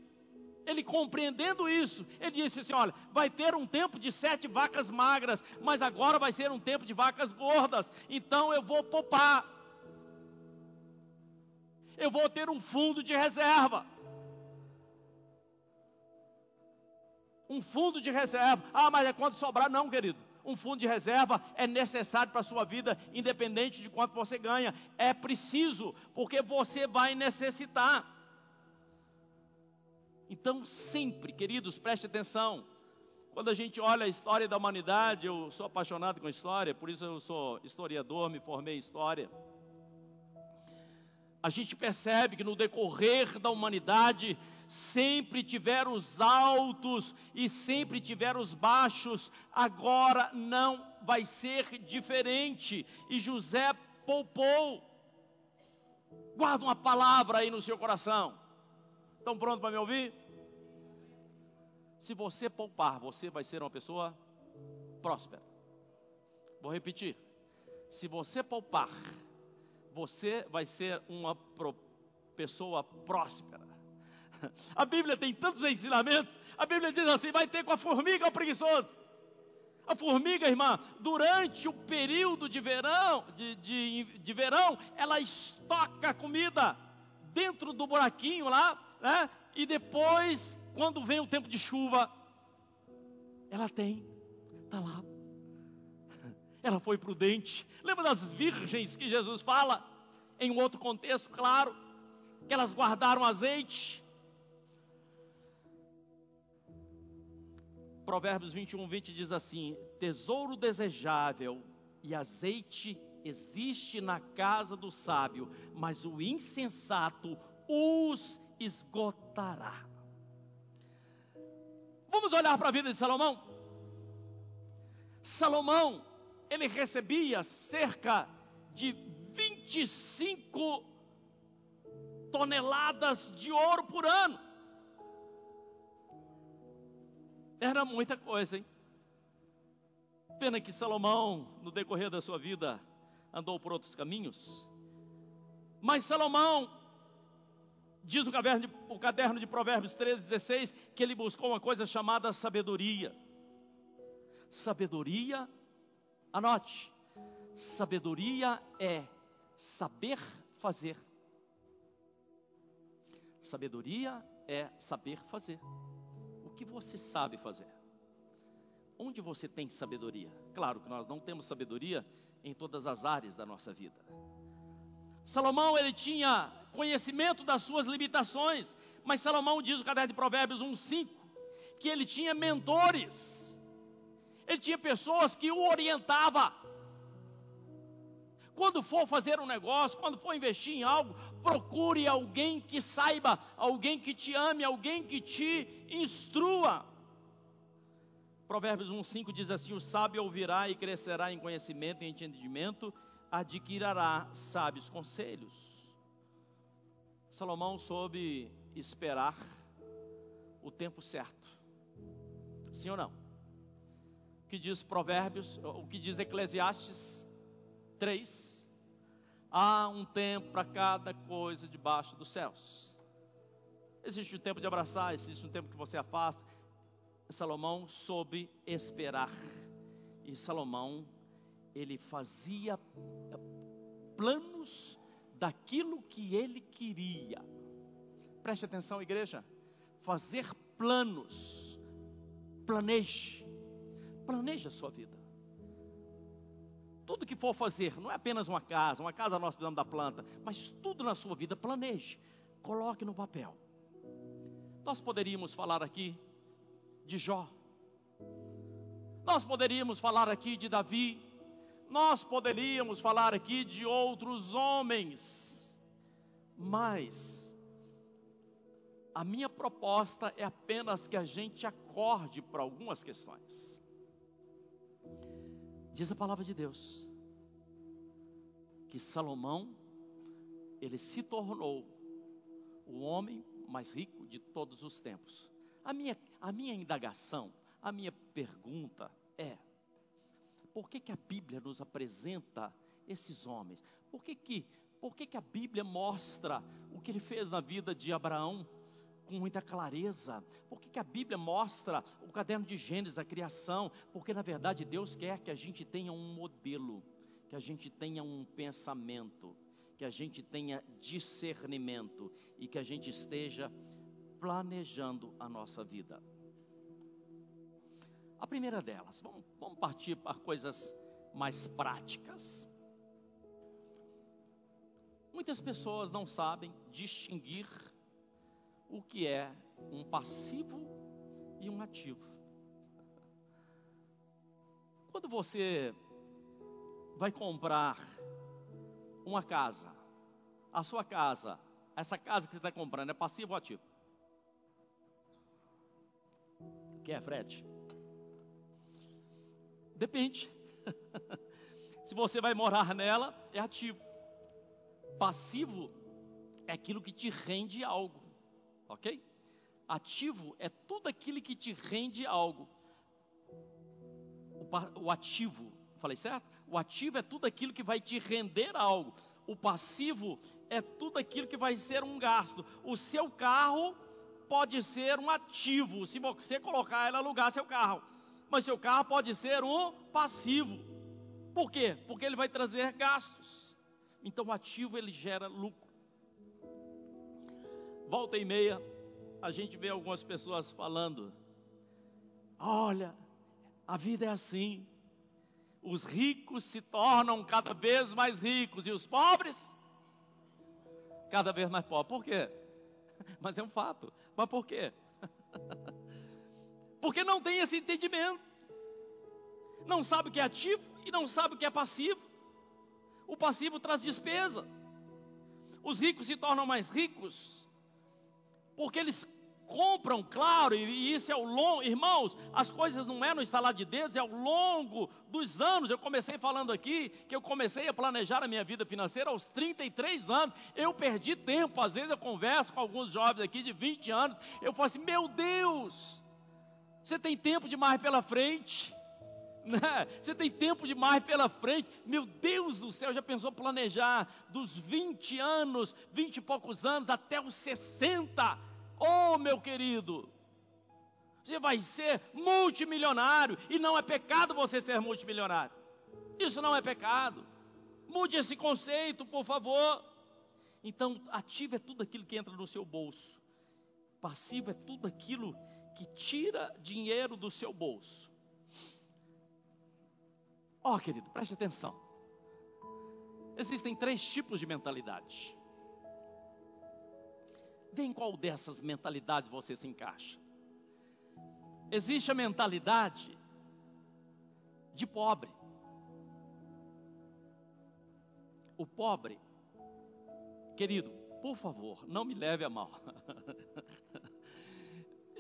ele compreendendo isso, ele disse assim: Olha, vai ter um tempo de sete vacas magras, mas agora vai ser um tempo de vacas gordas, então eu vou poupar eu vou ter um fundo de reserva. Um fundo de reserva. Ah, mas é quando sobrar? Não, querido. Um fundo de reserva é necessário para a sua vida, independente de quanto você ganha. É preciso, porque você vai necessitar. Então, sempre, queridos, preste atenção. Quando a gente olha a história da humanidade, eu sou apaixonado com história, por isso eu sou historiador, me formei em história a gente percebe que no decorrer da humanidade sempre tiveram os altos e sempre tiveram os baixos, agora não vai ser diferente. E José poupou. Guarda uma palavra aí no seu coração. Estão prontos para me ouvir? Se você poupar, você vai ser uma pessoa próspera. Vou repetir. Se você poupar, você vai ser uma pessoa próspera. (laughs) A Bíblia tem tantos ensinamentos. A Bíblia diz assim: vai ter com a formiga o preguiçoso. A formiga, irmã, durante o período de verão, de, de, de verão, ela estoca comida dentro do buraquinho lá, né? E depois, quando vem o tempo de chuva, ela tem, está lá ela foi prudente. Lembra das virgens que Jesus fala? Em um outro contexto, claro, que elas guardaram azeite. Provérbios 21, 20 diz assim: Tesouro desejável e azeite existe na casa do sábio, mas o insensato os esgotará. Vamos olhar para a vida de Salomão? Salomão ele recebia cerca de 25 toneladas de ouro por ano. Era muita coisa, hein? Pena que Salomão, no decorrer da sua vida, andou por outros caminhos. Mas Salomão, diz o caderno de, o caderno de Provérbios 13, 16, que ele buscou uma coisa chamada sabedoria. Sabedoria Anote: sabedoria é saber fazer. Sabedoria é saber fazer. O que você sabe fazer? Onde você tem sabedoria? Claro que nós não temos sabedoria em todas as áreas da nossa vida. Salomão ele tinha conhecimento das suas limitações, mas Salomão diz no caderno de Provérbios 1:5 que ele tinha mentores ele tinha pessoas que o orientavam. Quando for fazer um negócio, quando for investir em algo, procure alguém que saiba, alguém que te ame, alguém que te instrua. Provérbios 1,5 diz assim: O sábio ouvirá e crescerá em conhecimento e entendimento, adquirirá sábios conselhos. Salomão soube esperar o tempo certo. Sim ou não? que diz Provérbios, o que diz Eclesiastes 3. Há um tempo para cada coisa debaixo dos céus. Existe um tempo de abraçar, existe um tempo que você afasta. Salomão soube esperar. E Salomão, ele fazia planos daquilo que ele queria. Preste atenção, igreja. Fazer planos. Planeje Planeje a sua vida. Tudo que for fazer, não é apenas uma casa, uma casa nós precisamos da planta, mas tudo na sua vida, planeje, coloque no papel. Nós poderíamos falar aqui de Jó. Nós poderíamos falar aqui de Davi. Nós poderíamos falar aqui de outros homens. Mas a minha proposta é apenas que a gente acorde para algumas questões. Diz a palavra de Deus que Salomão ele se tornou o homem mais rico de todos os tempos. A minha, a minha indagação, a minha pergunta é: por que, que a Bíblia nos apresenta esses homens? Por que, que, por que, que a Bíblia mostra o que ele fez na vida de Abraão com muita clareza? Por que, que a Bíblia mostra o caderno de Gênesis, a criação? Porque na verdade Deus quer que a gente tenha um modelo, que a gente tenha um pensamento que a gente tenha discernimento e que a gente esteja planejando a nossa vida. A primeira delas, vamos, vamos partir para coisas mais práticas. Muitas pessoas não sabem distinguir o que é um passivo e um ativo. Quando você vai comprar uma casa, a sua casa, essa casa que você está comprando, é passivo ou ativo? O que é, Fred? Depende. (laughs) Se você vai morar nela, é ativo. Passivo é aquilo que te rende algo, ok? Ativo é tudo aquilo que te rende algo. O, o ativo, falei certo? O ativo é tudo aquilo que vai te render algo. O passivo é tudo aquilo que vai ser um gasto. O seu carro pode ser um ativo, se você colocar ela alugar seu carro. Mas seu carro pode ser um passivo. Por quê? Porque ele vai trazer gastos. Então o ativo ele gera lucro. Volta e meia, a gente vê algumas pessoas falando: "Olha, a vida é assim os ricos se tornam cada vez mais ricos e os pobres cada vez mais pobres. Por quê? (laughs) Mas é um fato. Mas por quê? (laughs) Porque não tem esse entendimento. Não sabe o que é ativo e não sabe o que é passivo. O passivo traz despesa. Os ricos se tornam mais ricos porque eles compram, claro, e isso é o longo, irmãos, as coisas não é no instalar de dedos, é ao longo dos anos. Eu comecei falando aqui que eu comecei a planejar a minha vida financeira aos 33 anos. Eu perdi tempo, às vezes eu converso com alguns jovens aqui de 20 anos, eu falo assim: "Meu Deus, você tem tempo demais pela frente". Né? Você tem tempo demais pela frente. Meu Deus do céu, já pensou planejar dos 20 anos, 20 e poucos anos até os 60? Oh, meu querido, você vai ser multimilionário e não é pecado você ser multimilionário. Isso não é pecado. Mude esse conceito, por favor. Então, ativo é tudo aquilo que entra no seu bolso. Passivo é tudo aquilo que tira dinheiro do seu bolso. Ó, oh, querido, preste atenção. Existem três tipos de mentalidade. Vê em qual dessas mentalidades você se encaixa. Existe a mentalidade de pobre. O pobre, querido, por favor, não me leve a mal. (laughs)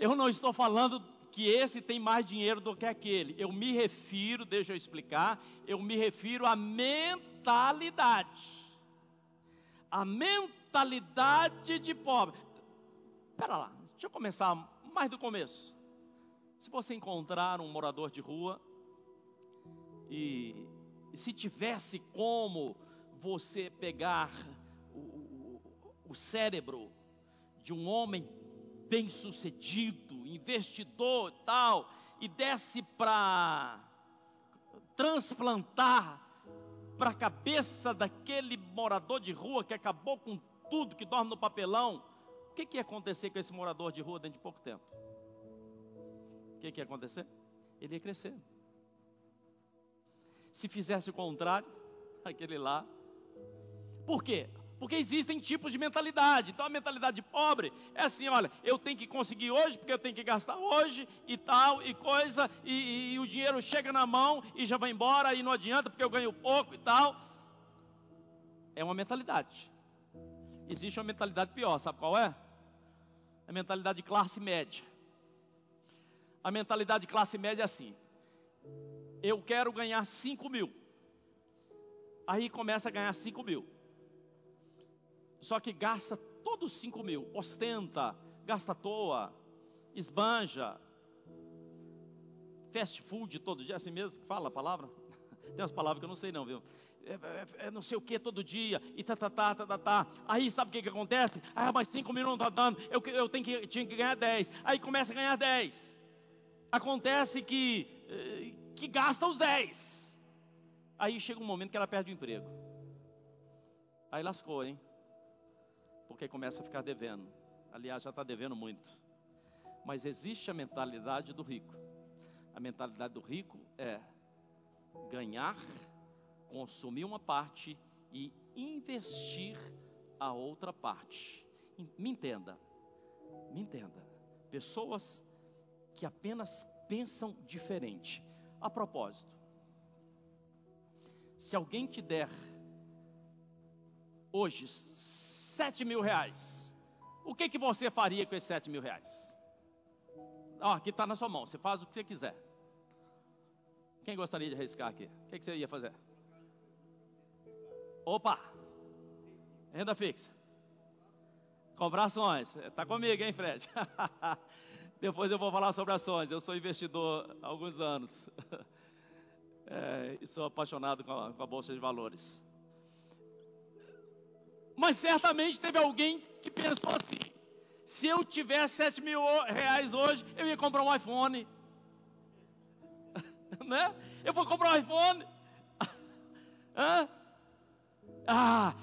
Eu não estou falando que esse tem mais dinheiro do que aquele. Eu me refiro, deixa eu explicar, eu me refiro à mentalidade. A mentalidade de pobre. Espera lá, deixa eu começar mais do começo. Se você encontrar um morador de rua e, e se tivesse como você pegar o, o, o cérebro de um homem bem sucedido, investidor e tal, e desse para transplantar para a cabeça daquele morador de rua que acabou com tudo, que dorme no papelão, o que, que ia acontecer com esse morador de rua dentro de pouco tempo? O que, que ia acontecer? Ele ia crescer. Se fizesse o contrário, (laughs) aquele lá. Por quê? Porque existem tipos de mentalidade. Então a mentalidade pobre é assim: olha, eu tenho que conseguir hoje, porque eu tenho que gastar hoje e tal, e coisa, e, e, e o dinheiro chega na mão e já vai embora, e não adianta, porque eu ganho pouco e tal. É uma mentalidade. Existe uma mentalidade pior, sabe qual é? É a mentalidade de classe média. A mentalidade de classe média é assim: eu quero ganhar 5 mil. Aí começa a ganhar 5 mil só que gasta todos os 5 mil, ostenta, gasta à toa, esbanja, fast food todo dia, é assim mesmo que fala a palavra? (laughs) Tem umas palavras que eu não sei não, viu? É, é, é, não sei o que todo dia, e tá, tá, tá, tá, tá, tá. Aí sabe o que, que acontece? Ah, mas 5 mil não está dando, eu, eu tenho que, tinha que ganhar 10. Aí começa a ganhar 10. Acontece que, eh, que gasta os 10. Aí chega um momento que ela perde o emprego. Aí lascou, hein? Porque começa a ficar devendo. Aliás, já está devendo muito. Mas existe a mentalidade do rico. A mentalidade do rico é ganhar, consumir uma parte e investir a outra parte. Me entenda, me entenda. Pessoas que apenas pensam diferente. A propósito, se alguém te der hoje sete mil reais. O que, que você faria com esses sete mil reais? Ó, aqui está na sua mão, você faz o que você quiser. Quem gostaria de arriscar aqui? O que, que você ia fazer? Opa! Renda fixa. Comprar ações. Está comigo, hein, Fred? (laughs) Depois eu vou falar sobre ações. Eu sou investidor há alguns anos. (laughs) É, e sou apaixonado com a, com a Bolsa de Valores. Mas certamente teve alguém que pensou assim: se eu tivesse 7 mil reais hoje, eu ia comprar um iPhone. (laughs) né? Eu vou comprar um iPhone. (laughs) Hã? Ah,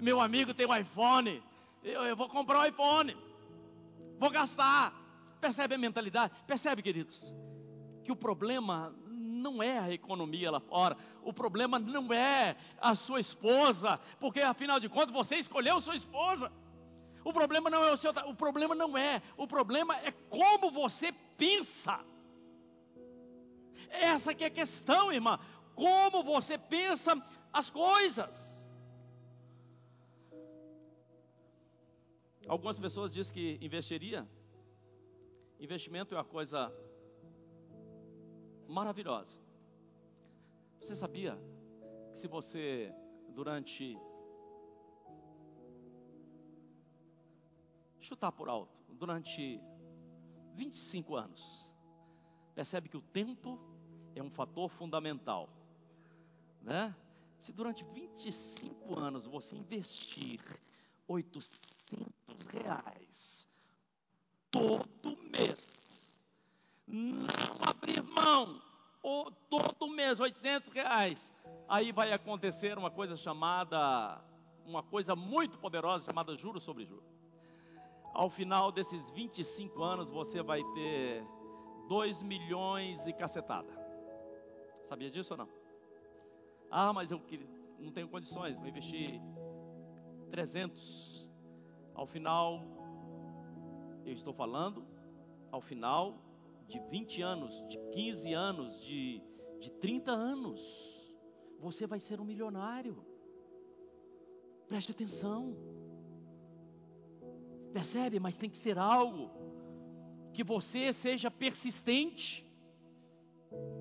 meu amigo tem um iPhone. Eu, eu vou comprar um iPhone. Vou gastar. Percebe a mentalidade? Percebe, queridos? Que o problema não é a economia lá fora, o problema não é a sua esposa, porque afinal de contas você escolheu sua esposa. O problema não é o seu, o problema não é, o problema é como você pensa. Essa que é a questão, irmã. Como você pensa as coisas. Algumas pessoas dizem que investiria. Investimento é uma coisa maravilhosa. Você sabia que se você, durante. chutar por alto, durante 25 anos, percebe que o tempo é um fator fundamental, né? Se durante 25 anos você investir 800 reais todo mês, não abrir mão ou todo mês 800 reais. Aí vai acontecer uma coisa chamada, uma coisa muito poderosa chamada juros sobre juros. Ao final desses 25 anos você vai ter 2 milhões e cacetada. Sabia disso ou não? Ah, mas eu não tenho condições, vou investir 300. Ao final, eu estou falando, ao final de 20 anos, de 15 anos, de, de 30 anos, você vai ser um milionário. Preste atenção. Percebe? Mas tem que ser algo que você seja persistente.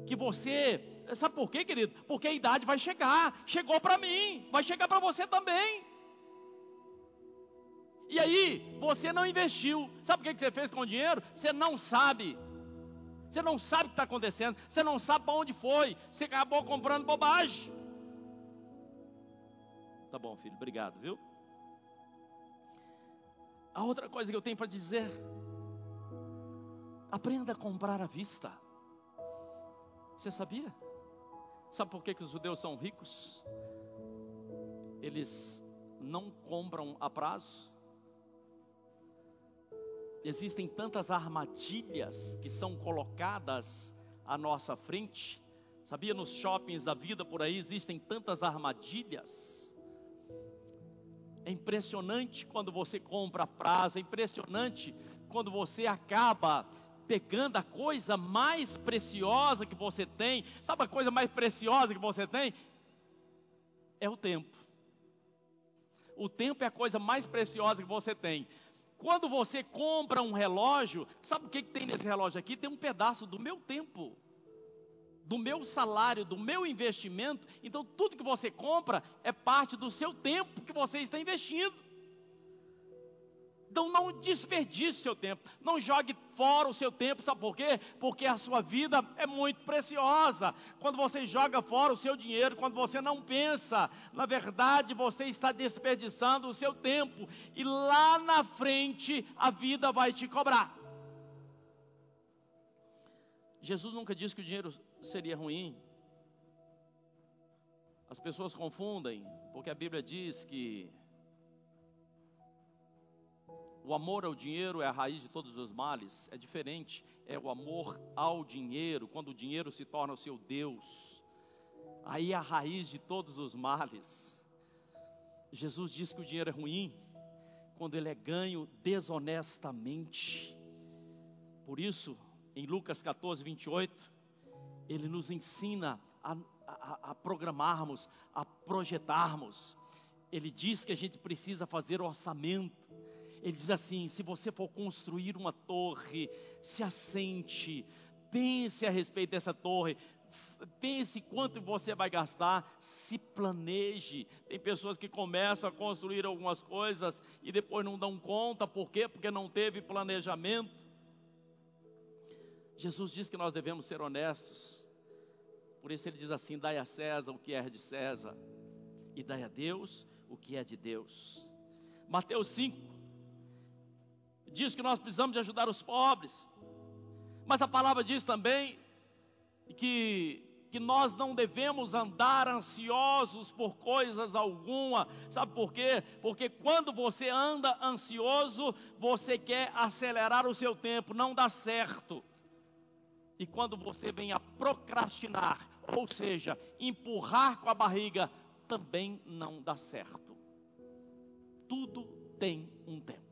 Que você. Sabe por quê, querido? Porque a idade vai chegar. Chegou para mim, vai chegar para você também. E aí, você não investiu. Sabe o que você fez com o dinheiro? Você não sabe. Você não sabe o que está acontecendo. Você não sabe para onde foi. Você acabou comprando bobagem. Tá bom, filho, obrigado, viu? A outra coisa que eu tenho para dizer: aprenda a comprar à vista. Você sabia? Sabe por que, que os judeus são ricos? Eles não compram a prazo. Existem tantas armadilhas que são colocadas à nossa frente. Sabia, nos shoppings da vida por aí existem tantas armadilhas. É impressionante quando você compra a prazo, é impressionante quando você acaba pegando a coisa mais preciosa que você tem. Sabe a coisa mais preciosa que você tem? É o tempo. O tempo é a coisa mais preciosa que você tem. Quando você compra um relógio, sabe o que, que tem nesse relógio aqui? Tem um pedaço do meu tempo, do meu salário, do meu investimento. Então, tudo que você compra é parte do seu tempo que você está investindo. Então não desperdice seu tempo, não jogue fora o seu tempo, sabe por quê? Porque a sua vida é muito preciosa. Quando você joga fora o seu dinheiro, quando você não pensa, na verdade você está desperdiçando o seu tempo, e lá na frente a vida vai te cobrar. Jesus nunca disse que o dinheiro seria ruim. As pessoas confundem, porque a Bíblia diz que o amor ao dinheiro é a raiz de todos os males. É diferente. É o amor ao dinheiro, quando o dinheiro se torna o seu Deus. Aí é a raiz de todos os males. Jesus diz que o dinheiro é ruim quando ele é ganho desonestamente. Por isso, em Lucas 14, 28, ele nos ensina a, a, a programarmos, a projetarmos. Ele diz que a gente precisa fazer orçamento ele diz assim: se você for construir uma torre, se assente, pense a respeito dessa torre, pense quanto você vai gastar, se planeje. Tem pessoas que começam a construir algumas coisas e depois não dão conta, por quê? Porque não teve planejamento. Jesus diz que nós devemos ser honestos. Por isso ele diz assim: dai a César o que é de César, e dai a Deus o que é de Deus. Mateus 5, diz que nós precisamos de ajudar os pobres, mas a palavra diz também que, que nós não devemos andar ansiosos por coisas alguma, sabe por quê? Porque quando você anda ansioso, você quer acelerar o seu tempo, não dá certo. E quando você vem a procrastinar, ou seja, empurrar com a barriga, também não dá certo. Tudo tem um tempo.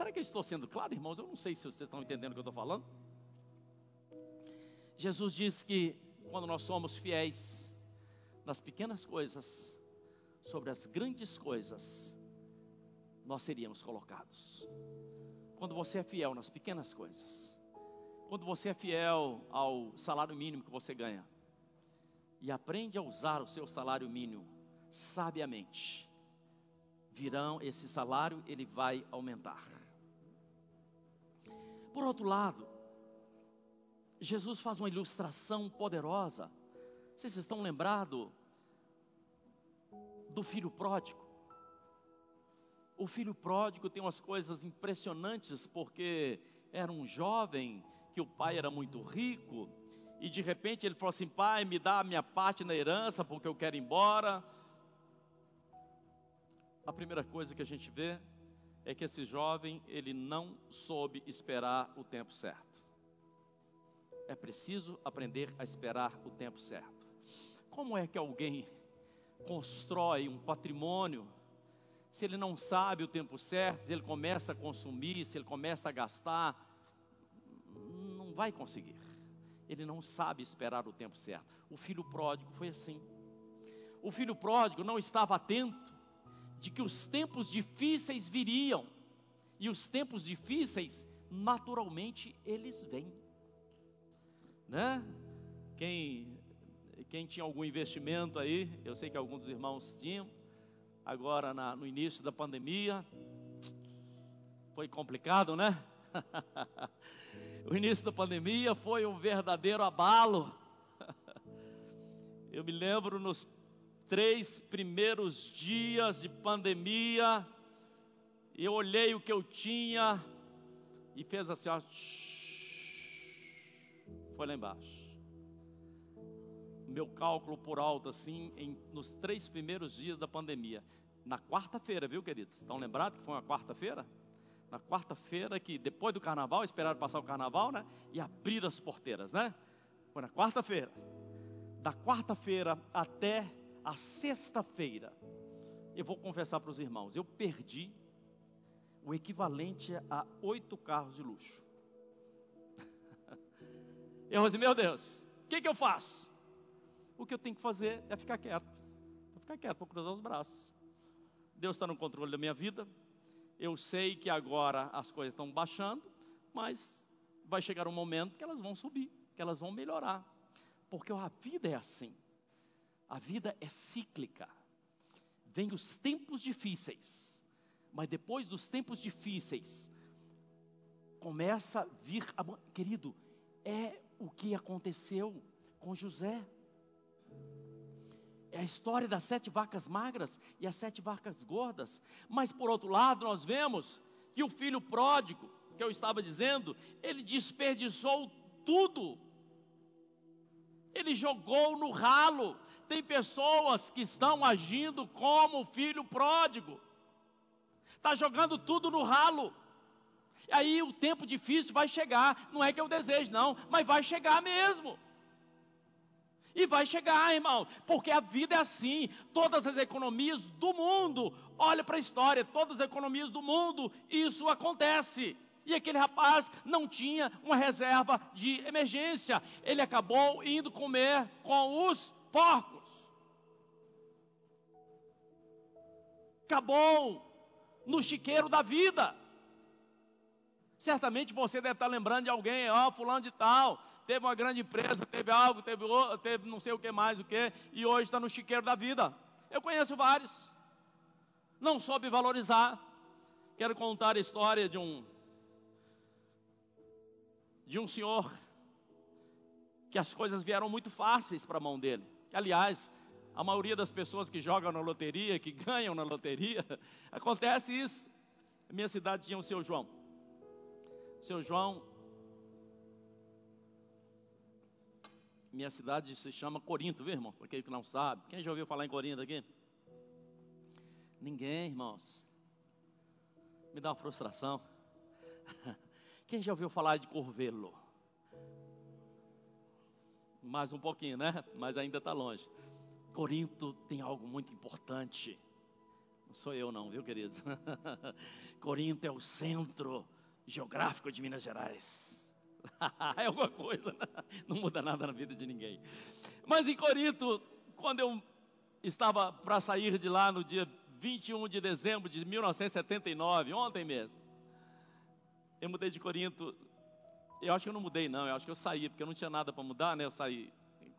Será que eu estou sendo claro, irmãos? Eu não sei se vocês estão entendendo o que eu estou falando. Jesus diz que quando nós somos fiéis nas pequenas coisas, sobre as grandes coisas, nós seríamos colocados. Quando você é fiel nas pequenas coisas, quando você é fiel ao salário mínimo que você ganha, e aprende a usar o seu salário mínimo sabiamente, virão esse salário, ele vai aumentar. Por outro lado, Jesus faz uma ilustração poderosa. Vocês estão lembrados do filho pródigo? O filho pródigo tem umas coisas impressionantes, porque era um jovem que o pai era muito rico, e de repente ele falou assim: Pai, me dá a minha parte na herança, porque eu quero ir embora. A primeira coisa que a gente vê é que esse jovem, ele não soube esperar o tempo certo. É preciso aprender a esperar o tempo certo. Como é que alguém constrói um patrimônio se ele não sabe o tempo certo, se ele começa a consumir, se ele começa a gastar, não vai conseguir. Ele não sabe esperar o tempo certo. O filho pródigo foi assim. O filho pródigo não estava atento de que os tempos difíceis viriam. E os tempos difíceis, naturalmente, eles vêm. Né? Quem, quem tinha algum investimento aí, eu sei que alguns dos irmãos tinham, agora na, no início da pandemia, foi complicado, né? (laughs) o início da pandemia foi um verdadeiro abalo. (laughs) Eu me lembro nos três primeiros dias de pandemia, eu olhei o que eu tinha e fez assim, ó, foi lá embaixo. Meu cálculo por alto, assim, em, nos três primeiros dias da pandemia. Na quarta-feira, viu, queridos? Estão lembrados que foi uma quarta-feira? Na quarta-feira, que depois do carnaval, esperaram passar o carnaval, né? E abrir as porteiras, né? Foi na quarta-feira. Da quarta-feira até a sexta-feira, eu vou confessar para os irmãos, eu perdi o equivalente a oito carros de luxo. (laughs) Eu disse, meu Deus, o que, que eu faço? O que eu tenho que fazer é ficar quieto. Vou ficar quieto, vou cruzar os braços. Deus está no controle da minha vida. Eu sei que agora as coisas estão baixando, mas vai chegar um momento que elas vão subir, que elas vão melhorar. Porque a vida é assim. A vida é cíclica. Vem os tempos difíceis, mas depois dos tempos difíceis, começa a vir, a... querido, é o que aconteceu com José. É a história das sete vacas magras e as sete vacas gordas. Mas por outro lado, nós vemos que o filho pródigo, que eu estava dizendo, ele desperdiçou tudo. Ele jogou no ralo. Tem pessoas que estão agindo como o filho pródigo. Está jogando tudo no ralo. Aí o tempo difícil vai chegar. Não é que eu desejo, não, mas vai chegar mesmo. E vai chegar, irmão, porque a vida é assim. Todas as economias do mundo, olha para a história, todas as economias do mundo, isso acontece. E aquele rapaz não tinha uma reserva de emergência. Ele acabou indo comer com os porcos. Acabou no chiqueiro da vida. Certamente você deve estar lembrando de alguém, ó, oh, fulano de tal, teve uma grande empresa, teve algo, teve, teve não sei o que mais, o que, e hoje está no chiqueiro da vida. Eu conheço vários. Não soube valorizar. Quero contar a história de um de um senhor que as coisas vieram muito fáceis para a mão dele. Aliás, a maioria das pessoas que jogam na loteria, que ganham na loteria, (laughs) acontece isso. A minha cidade tinha o seu João. O seu João. Minha cidade se chama Corinto, viu, irmão? Para quem que não sabe. Quem já ouviu falar em Corinto aqui? Ninguém, irmãos. Me dá uma frustração. (laughs) Quem já ouviu falar de Corvelo? Mais um pouquinho, né? Mas ainda está longe. Corinto tem algo muito importante. Não sou eu não, viu, queridos? (laughs) Corinto é o centro geográfico de Minas Gerais. (laughs) é alguma coisa, (laughs) não muda nada na vida de ninguém. Mas em Corinto, quando eu estava para sair de lá no dia 21 de dezembro de 1979, ontem mesmo, eu mudei de Corinto. Eu acho que eu não mudei, não. Eu acho que eu saí, porque eu não tinha nada para mudar, né? Eu saí.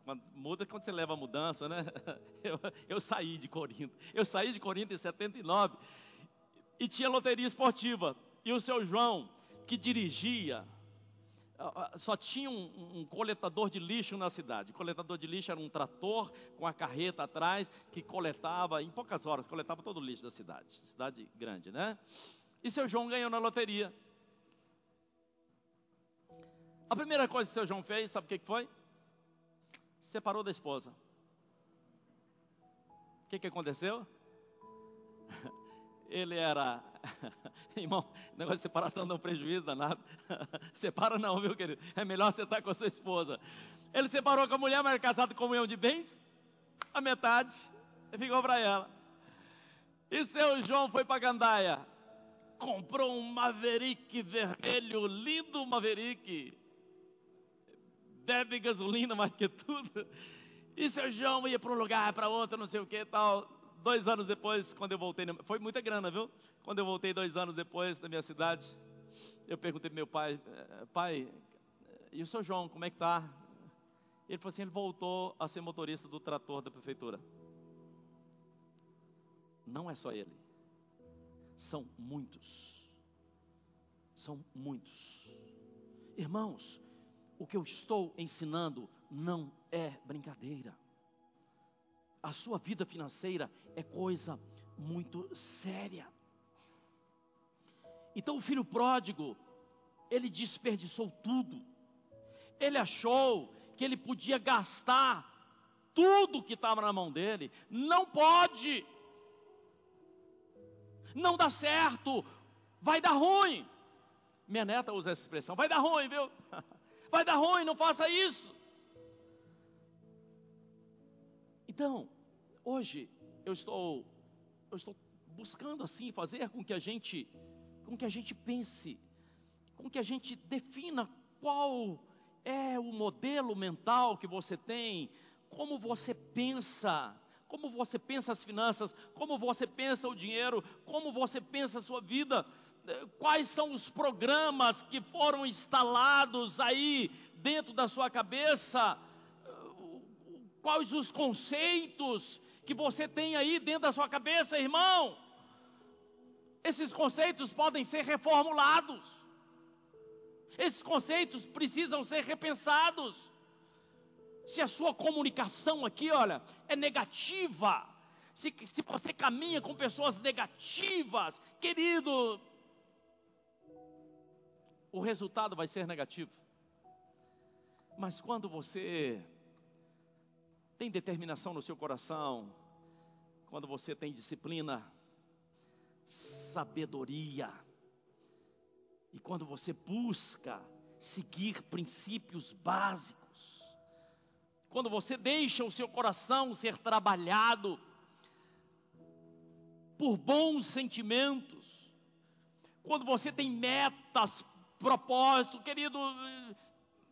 Quando, muda quando você leva a mudança, né? (laughs) Eu, eu saí de Corinto. Eu saí de Corinto em 79 e tinha loteria esportiva. E o seu João, que dirigia, só tinha um, um, coletador de lixo na cidade. O coletador de lixo era um trator com a carreta atrás que coletava, em poucas horas, coletava todo o lixo da cidade. Cidade grande, né? E seu João ganhou na loteria. A primeira coisa que seu João fez, sabe o que foi? Separou da esposa. O que, que aconteceu? (laughs) Ele era, (laughs) irmão, negócio de separação dá um prejuízo danado. (laughs) Separa não, viu, querido? É melhor você estar com a sua esposa. Ele separou com a mulher, mas era casado com comunhão de bens, a metade, ficou para ela. E seu João foi para Gandaia, comprou um Maverick vermelho, lindo Maverick, bebe gasolina mais que tudo. E seu João ia para um lugar, para outro, não sei o que tal. Dois anos depois, quando eu voltei, foi muita grana, viu? Quando eu voltei dois anos depois da minha cidade, eu perguntei para meu pai, eh, pai, e o seu João, como é que tá? Ele falou assim, ele voltou a ser motorista do trator da prefeitura. Não é só ele. São muitos. São muitos. Irmãos, o que eu estou ensinando não é brincadeira. A sua vida financeira é coisa muito séria. Então o filho pródigo, ele desperdiçou tudo. Ele achou que ele podia gastar tudo que estava na mão dele. Não pode. Não dá certo. Vai dar ruim. Minha neta usa essa expressão. Vai dar ruim, viu? (laughs) vai dar ruim, não faça isso. Então, hoje eu estou eu estou buscando assim fazer com que a gente, com que a gente pense, com que a gente defina qual é o modelo mental que você tem, como você pensa, como você pensa as finanças, como você pensa o dinheiro, como você pensa a sua vida, quais são os programas que foram instalados aí dentro da sua cabeça, quais os conceitos que você tem aí dentro da sua cabeça, irmão. Esses conceitos podem ser reformulados. Esses conceitos precisam ser repensados. Se a sua comunicação aqui, olha, é negativa, se, se você caminha com pessoas negativas, querido, o resultado vai ser negativo. Mas quando você tem determinação no seu coração, quando você tem disciplina, sabedoria, e quando você busca seguir princípios básicos, quando você deixa o seu coração ser trabalhado por bons sentimentos, quando você tem metas, propósito, querido,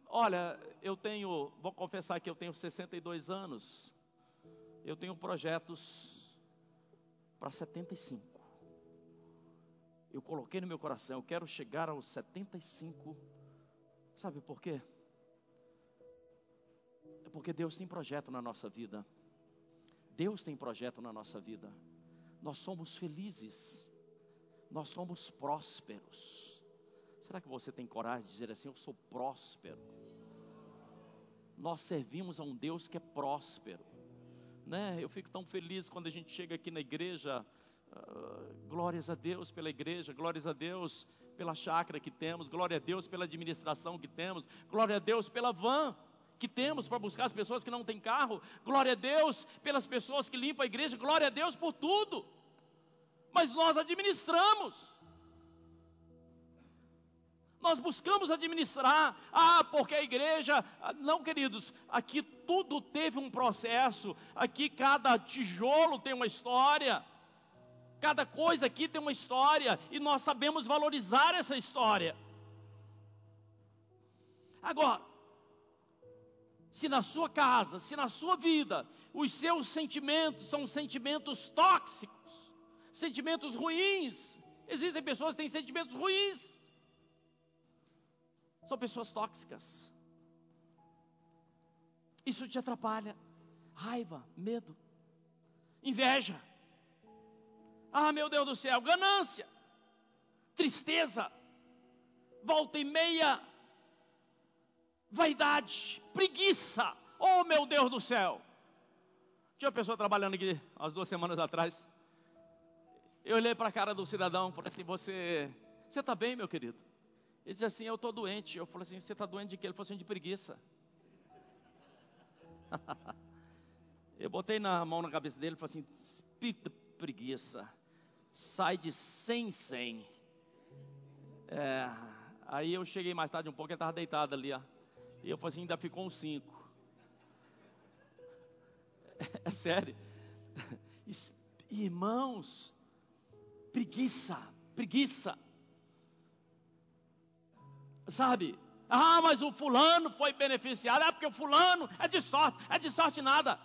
olha, eu tenho, vou confessar que eu tenho 62 anos, eu tenho projetos para 75. Eu coloquei no meu coração, eu quero chegar aos 75. Sabe por quê? É porque Deus tem projeto na nossa vida. Deus tem projeto na nossa vida. Nós somos felizes. Nós somos prósperos. Será que você tem coragem de dizer assim: Eu sou próspero? Nós servimos a um Deus que é próspero. Né? Eu fico tão feliz quando a gente chega aqui na igreja Uh, glórias a Deus pela igreja, glórias a Deus pela chácara que temos, glória a Deus pela administração que temos, glória a Deus pela van que temos para buscar as pessoas que não têm carro, glória a Deus pelas pessoas que limpam a igreja, glória a Deus por tudo. Mas nós administramos. Nós buscamos administrar, ah, porque a igreja, ah, não queridos, aqui tudo teve um processo, aqui cada tijolo tem uma história, Cada coisa aqui tem uma história. E nós sabemos valorizar essa história. Agora, se na sua casa, se na sua vida, os seus sentimentos são sentimentos tóxicos, sentimentos ruins, existem pessoas que têm sentimentos ruins, são pessoas tóxicas. Isso te atrapalha. Raiva, medo, inveja. Ah, meu Deus do céu, ganância, tristeza, volta e meia, vaidade, preguiça. Oh, meu Deus do céu. Tinha uma pessoa trabalhando aqui umas duas semanas atrás. Eu olhei para a cara do cidadão falei assim: Você você está bem, meu querido? Ele disse assim: Eu estou doente. Eu falei assim: Você está doente de quê? Ele falou assim: De preguiça. (laughs) eu botei na mão na cabeça dele e falei assim: Espírito preguiça sai de 100 em 100. É, aí eu cheguei mais tarde um pouco, ele estava deitado ali, ó. E eu falei assim, ainda ficou um 5. É, (laughs) é sério. (laughs) Irmãos, preguiça, preguiça. Sabe? Ah, mas o fulano foi beneficiado. É porque o fulano é de sorte. É de sorte nada.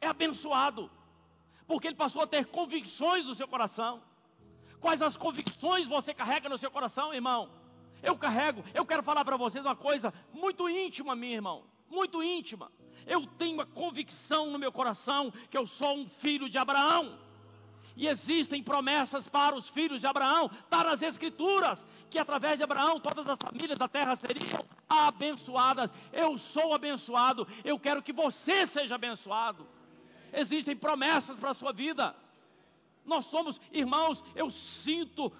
É abençoado porque ele passou a ter convicções no seu coração. Quais as convicções você carrega no seu coração, irmão? Eu carrego, eu quero falar para vocês uma coisa muito íntima, meu irmão, muito íntima. Eu tenho a convicção no meu coração que eu sou um filho de Abraão. E existem promessas para os filhos de Abraão, está nas Escrituras, que através de Abraão todas as famílias da terra seriam abençoadas. Eu sou abençoado, eu quero que você seja abençoado existem promessas para a sua vida. Nós somos irmãos, eu sinto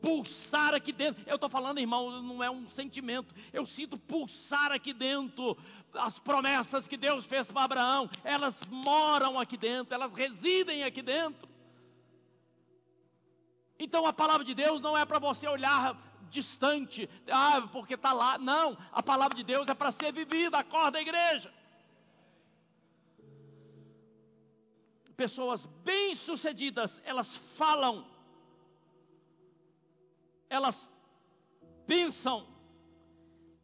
pulsar aqui dentro. Eu estou falando, irmão, não é um sentimento. Eu sinto pulsar aqui dentro. As promessas que Deus fez para Abraão, elas moram aqui dentro, elas residem aqui dentro. Então a palavra de Deus não é para você olhar distante, ah, porque está lá. Não, a palavra de Deus é para ser vivida. Acorda, igreja. pessoas bem-sucedidas, elas falam, elas pensam,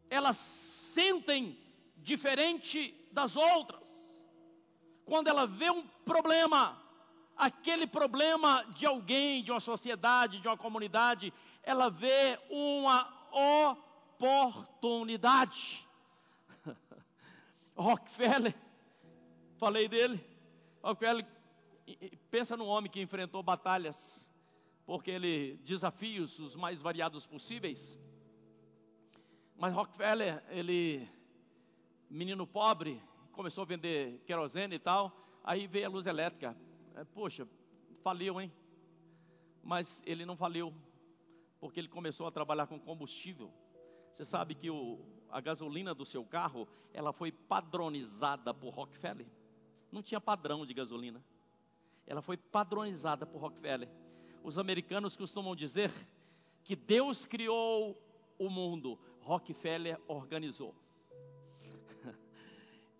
elas sentem diferente das outras. Quando ela vê um problema, aquele problema de alguém, de uma sociedade, de uma comunidade, ela vê uma oportunidade. (laughs) Rockefeller, falei dele, Rockefeller pensa num homem que enfrentou batalhas, porque ele desafios os mais variados possíveis. Mas Rockefeller, ele menino pobre, começou a vender querosene e tal, aí veio a luz elétrica. É, poxa, faliu, hein? Mas ele não faliu, porque ele começou a trabalhar com combustível. Você sabe que o, a gasolina do seu carro, ela foi padronizada por Rockefeller. Não tinha padrão de gasolina. Ela foi padronizada por Rockefeller. Os americanos costumam dizer que Deus criou o mundo, Rockefeller organizou.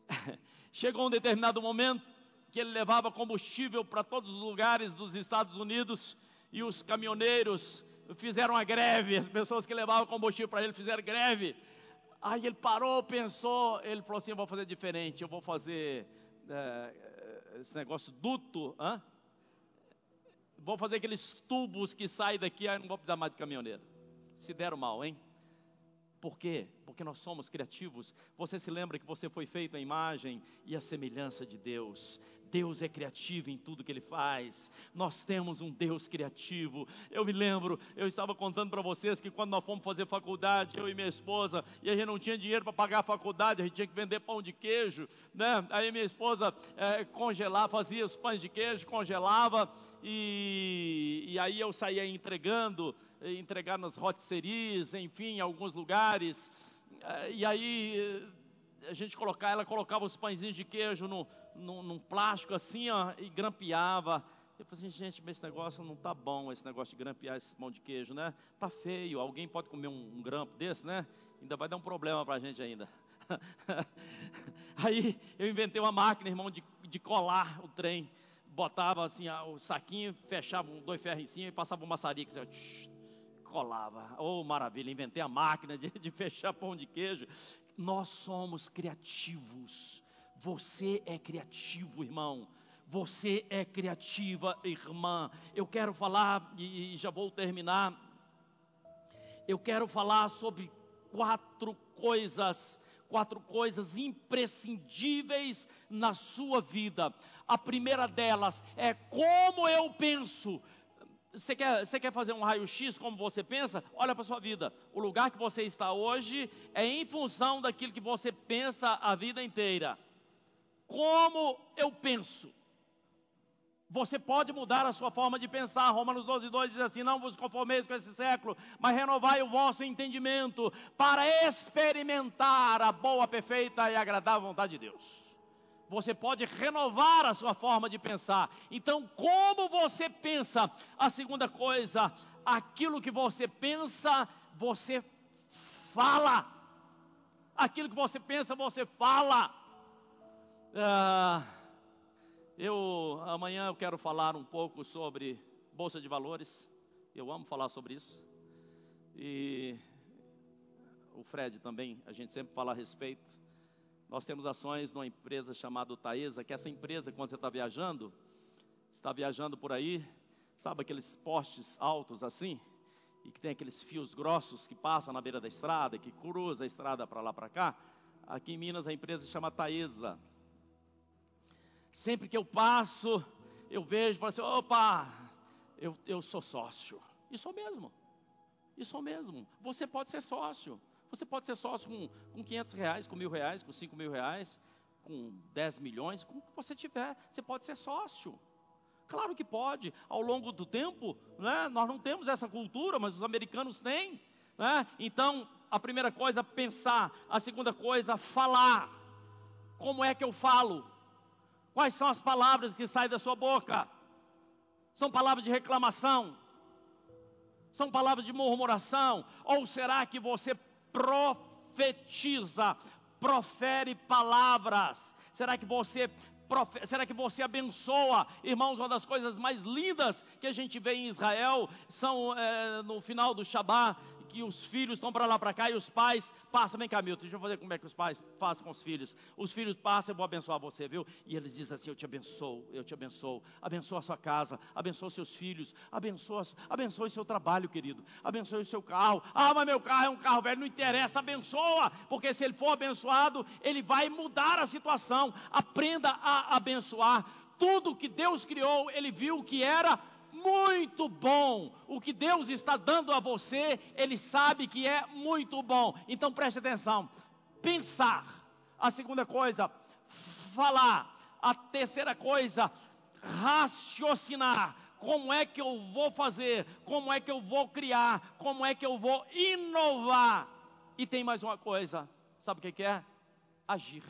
(laughs) Chegou um determinado momento que ele levava combustível para todos os lugares dos Estados Unidos e os caminhoneiros fizeram a greve, as pessoas que levavam combustível para ele fizeram greve. Aí ele parou, pensou, ele falou assim: eu vou fazer diferente, eu vou fazer é, esse negócio duto, vou fazer aqueles tubos que saem daqui, aí não vou precisar mais de caminhoneiro. Se deram mal, hein? Por quê? Porque nós somos criativos. Você se lembra que você foi feito à imagem e à semelhança de Deus. Deus é criativo em tudo que Ele faz. Nós temos um Deus criativo. Eu me lembro, eu estava contando para vocês que quando nós fomos fazer faculdade, eu e minha esposa, e a gente não tinha dinheiro para pagar a faculdade, a gente tinha que vender pão de queijo, né? Aí minha esposa é, congelava, fazia os pães de queijo, congelava, e, e aí eu saía entregando, entregar nas rotisseries, enfim, em alguns lugares. É, e aí a gente colocava, ela colocava os pãezinhos de queijo no, no, num plástico assim, ó, e grampeava. Eu falei assim, gente, mas esse negócio não tá bom, esse negócio de grampear esse pão de queijo, né? Tá feio, alguém pode comer um, um grampo desse, né? Ainda vai dar um problema pra gente ainda. (laughs) Aí eu inventei uma máquina, irmão, de, de colar o trem. Botava assim o saquinho, fechava dois ferros em cima e passava um maçarico, assim, tsh, colava. Oh, maravilha, inventei a máquina de, de fechar pão de queijo. Nós somos criativos. Você é criativo, irmão. Você é criativa, irmã. Eu quero falar, e já vou terminar. Eu quero falar sobre quatro coisas, quatro coisas imprescindíveis na sua vida. A primeira delas é como eu penso. Você quer, você quer fazer um raio-x como você pensa? Olha para a sua vida. O lugar que você está hoje é em função daquilo que você pensa a vida inteira. Como eu penso? Você pode mudar a sua forma de pensar. Romanos 12, 2 diz assim: Não vos conformeis com esse século, mas renovai o vosso entendimento para experimentar a boa, perfeita e agradável vontade de Deus você pode renovar a sua forma de pensar. Então, como você pensa? A segunda coisa, aquilo que você pensa, você fala. Aquilo que você pensa, você fala. Ah, eu amanhã eu quero falar um pouco sobre bolsa de valores. Eu amo falar sobre isso. E o Fred também, a gente sempre fala a respeito. Nós temos ações numa empresa chamada Taesa, que essa empresa, quando você está viajando, está viajando por aí, sabe aqueles postes altos assim? E que tem aqueles fios grossos que passam na beira da estrada, que cruza a estrada para lá para cá. Aqui em Minas a empresa chama Taesa. Sempre que eu passo, eu vejo, falo assim, opa, eu, eu sou sócio. Isso mesmo. Isso mesmo. Você pode ser sócio. Você pode ser sócio com, com 500 reais, com mil reais, com 5 mil reais, com 10 milhões, com o que você tiver. Você pode ser sócio. Claro que pode. Ao longo do tempo, né, nós não temos essa cultura, mas os americanos têm. Né? Então, a primeira coisa, pensar. A segunda coisa, falar. Como é que eu falo? Quais são as palavras que saem da sua boca? São palavras de reclamação? São palavras de murmuração? Ou será que você profetiza, profere palavras? Será que você será que você abençoa? Irmãos, uma das coisas mais lindas que a gente vê em Israel são é, no final do Shabat, que os filhos estão para lá para cá e os pais passam, vem cá Milton, deixa eu fazer como é que os pais fazem com os filhos. Os filhos passam, eu vou abençoar você, viu? E eles dizem assim, eu te abençoo, eu te abençoo. Abençoa a sua casa, abençoa seus filhos, abençoa, o seu trabalho, querido. Abençoe o seu carro. Ah, mas meu carro é um carro velho, não interessa, abençoa. Porque se ele for abençoado, ele vai mudar a situação. Aprenda a abençoar. Tudo que Deus criou, ele viu que era muito bom. O que Deus está dando a você, Ele sabe que é muito bom. Então preste atenção. Pensar. A segunda coisa, falar. A terceira coisa, raciocinar. Como é que eu vou fazer? Como é que eu vou criar? Como é que eu vou inovar? E tem mais uma coisa. Sabe o que é? Agir.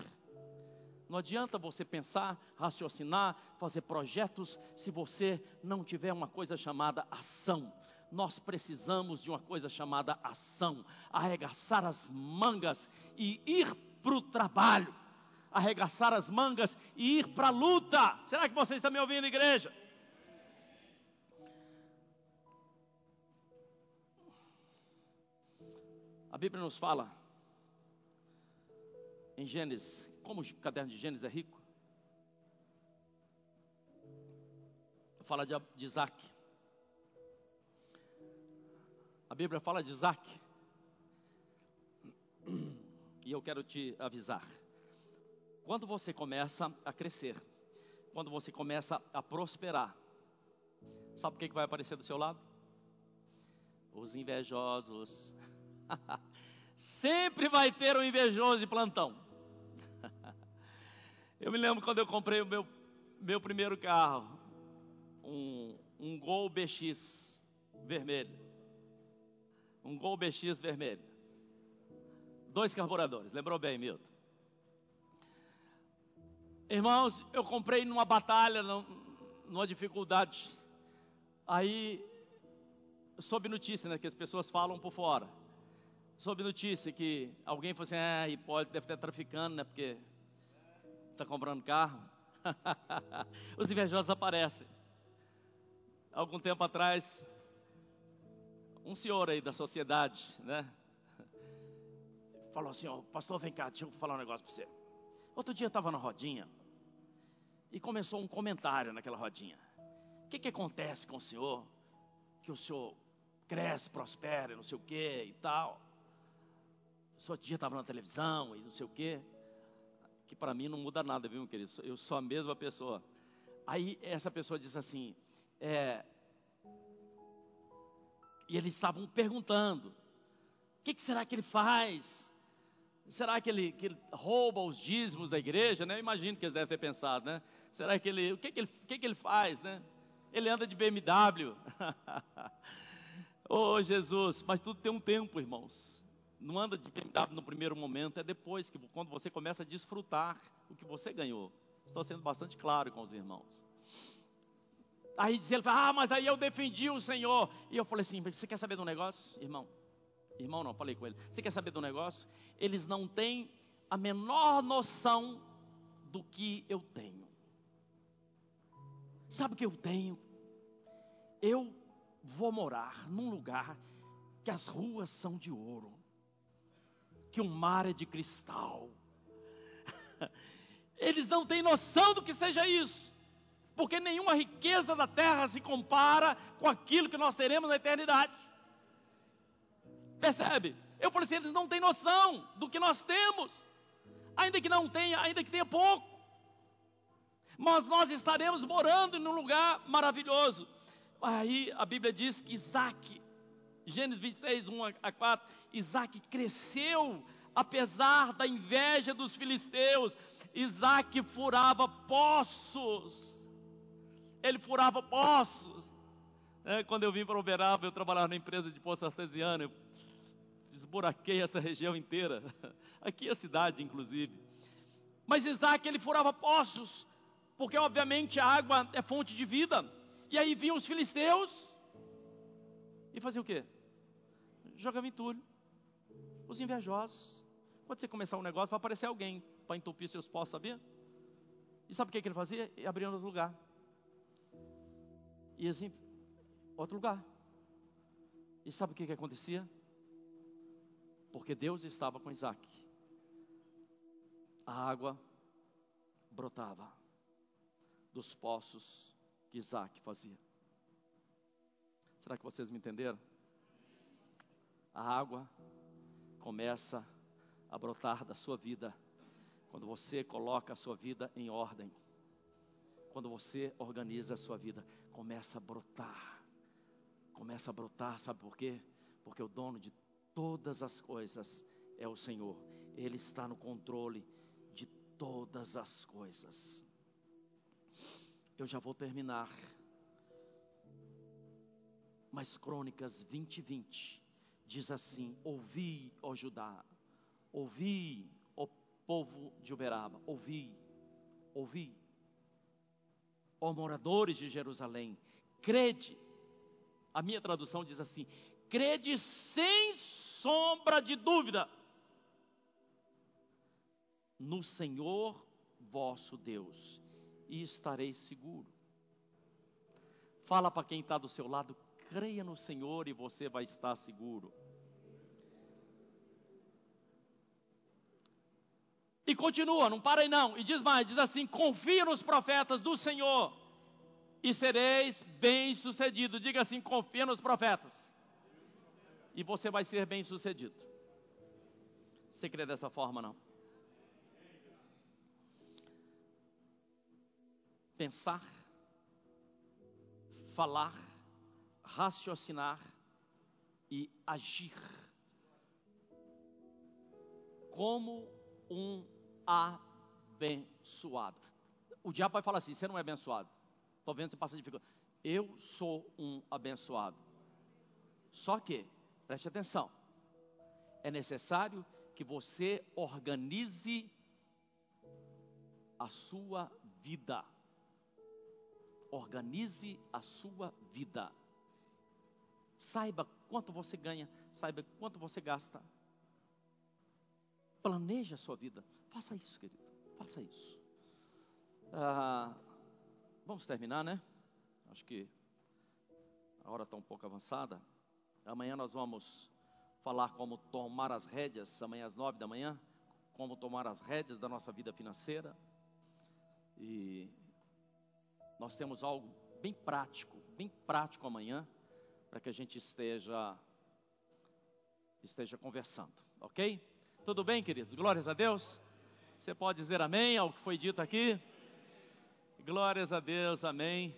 Não adianta você pensar, raciocinar, fazer projetos, se você não tiver uma coisa chamada ação. Nós precisamos de uma coisa chamada ação, arregaçar as mangas e ir para o trabalho, arregaçar as mangas e ir para a luta. Será que vocês estão me ouvindo, igreja? A Bíblia nos fala em Gênesis como o caderno de Gênesis é rico. Fala de, de Isaac. A Bíblia fala de Isaac. E eu quero te avisar. Quando você começa a crescer, quando você começa a prosperar, sabe o que, que vai aparecer do seu lado? Os invejosos. (laughs) Sempre vai ter um invejoso de plantão. Eu me lembro quando eu comprei o meu, meu primeiro carro, um, um Gol BX vermelho. Um Gol BX vermelho. Dois carburadores, lembrou bem, Milton? Irmãos, eu comprei numa batalha, numa dificuldade. Aí, soube notícia, né, que as pessoas falam por fora. Soube notícia que alguém falou assim, ah, Hipólito deve estar traficando, né, porque está comprando carro, (laughs) os invejosos aparecem. Algum tempo atrás, um senhor aí da sociedade, né? Falou assim, ó, pastor, vem cá, deixa eu falar um negócio para você. Outro dia eu estava na rodinha e começou um comentário naquela rodinha. O que, que acontece com o senhor? Que o senhor cresce, prospera, não sei o que e tal. O senhor dia estava na televisão e não sei o que que para mim não muda nada, viu, querido? Eu sou a mesma pessoa. Aí essa pessoa diz assim, é, e eles estavam perguntando: o que, que, será que ele faz? Será que ele, que ele, rouba os dízimos da igreja? Né? Eu imagino que eles devem ter pensado, né? Será que ele, o que, que, ele, que, que ele faz, né? Ele anda de BMW. oh (laughs) Jesus, mas tudo tem um tempo, irmãos não anda de BMW no primeiro momento, é depois que quando você começa a desfrutar o que você ganhou. Estou sendo bastante claro com os irmãos. Aí diz ele, ah, mas aí eu defendi o Senhor. E eu falei assim, você quer saber do negócio, irmão? Irmão não, falei com ele. Você quer saber do negócio? Eles não têm a menor noção do que eu tenho. Sabe o que eu tenho? Eu vou morar num lugar que as ruas são de ouro que o mar é de cristal. (laughs) Eles não têm noção do que seja isso, porque nenhuma riqueza da terra se compara com aquilo que nós teremos na eternidade. Percebe? Eu falei assim: eles não têm noção do que nós temos, ainda que não tenha, ainda que tenha pouco. Mas nós estaremos morando num lugar maravilhoso. Aí a Bíblia diz que Isaac Gênesis 26, 1 a 4, Isaac cresceu apesar da inveja dos filisteus. Isaac furava poços. Ele furava poços. É, quando eu vim para Uberaba, eu trabalhava na empresa de poço artesiano. Eu desburaquei essa região inteira. (laughs) Aqui é a cidade, inclusive. Mas Isaac, ele furava poços. Porque, obviamente, a água é fonte de vida. E aí vinham os filisteus e fazia o quê? Jogava entulho. Os invejosos. Quando você começar um negócio, vai aparecer alguém para entupir seus poços, sabia? E sabe o que, que ele fazia? Ele abria outro lugar. E assim, outro lugar. E sabe o que, que acontecia? Porque Deus estava com Isaac. A água brotava dos poços que Isaac fazia. Será que vocês me entenderam? A água começa a brotar da sua vida quando você coloca a sua vida em ordem. Quando você organiza a sua vida, começa a brotar. Começa a brotar, sabe por quê? Porque o dono de todas as coisas é o Senhor. Ele está no controle de todas as coisas. Eu já vou terminar. Mas Crônicas 20, 20 diz assim: Ouvi, ó Judá, ouvi, ó povo de Uberaba, ouvi, ouvi, ó moradores de Jerusalém, crede. A minha tradução diz assim: crede sem sombra de dúvida no Senhor vosso Deus e estareis seguro. Fala para quem está do seu lado, creia no Senhor e você vai estar seguro. E continua, não para aí não. E diz mais, diz assim: confia nos profetas do Senhor e sereis bem-sucedido. Diga assim: confia nos profetas. E você vai ser bem-sucedido. Você crê dessa forma não? Pensar, falar, raciocinar e agir como um abençoado. O diabo vai falar assim: você não é abençoado. Estou vendo você passa dificuldade. Eu sou um abençoado. Só que, preste atenção, é necessário que você organize a sua vida. Organize a sua vida. Saiba quanto você ganha, saiba quanto você gasta. Planeje a sua vida. Faça isso, querido. Faça isso. Ah, vamos terminar, né? Acho que a hora está um pouco avançada. Amanhã nós vamos falar como tomar as rédeas, amanhã às nove da manhã, como tomar as rédeas da nossa vida financeira. E nós temos algo bem prático, bem prático amanhã, para que a gente esteja esteja conversando, ok? Tudo bem, queridos? Glórias a Deus. Você pode dizer amém ao que foi dito aqui? Glórias a Deus, amém.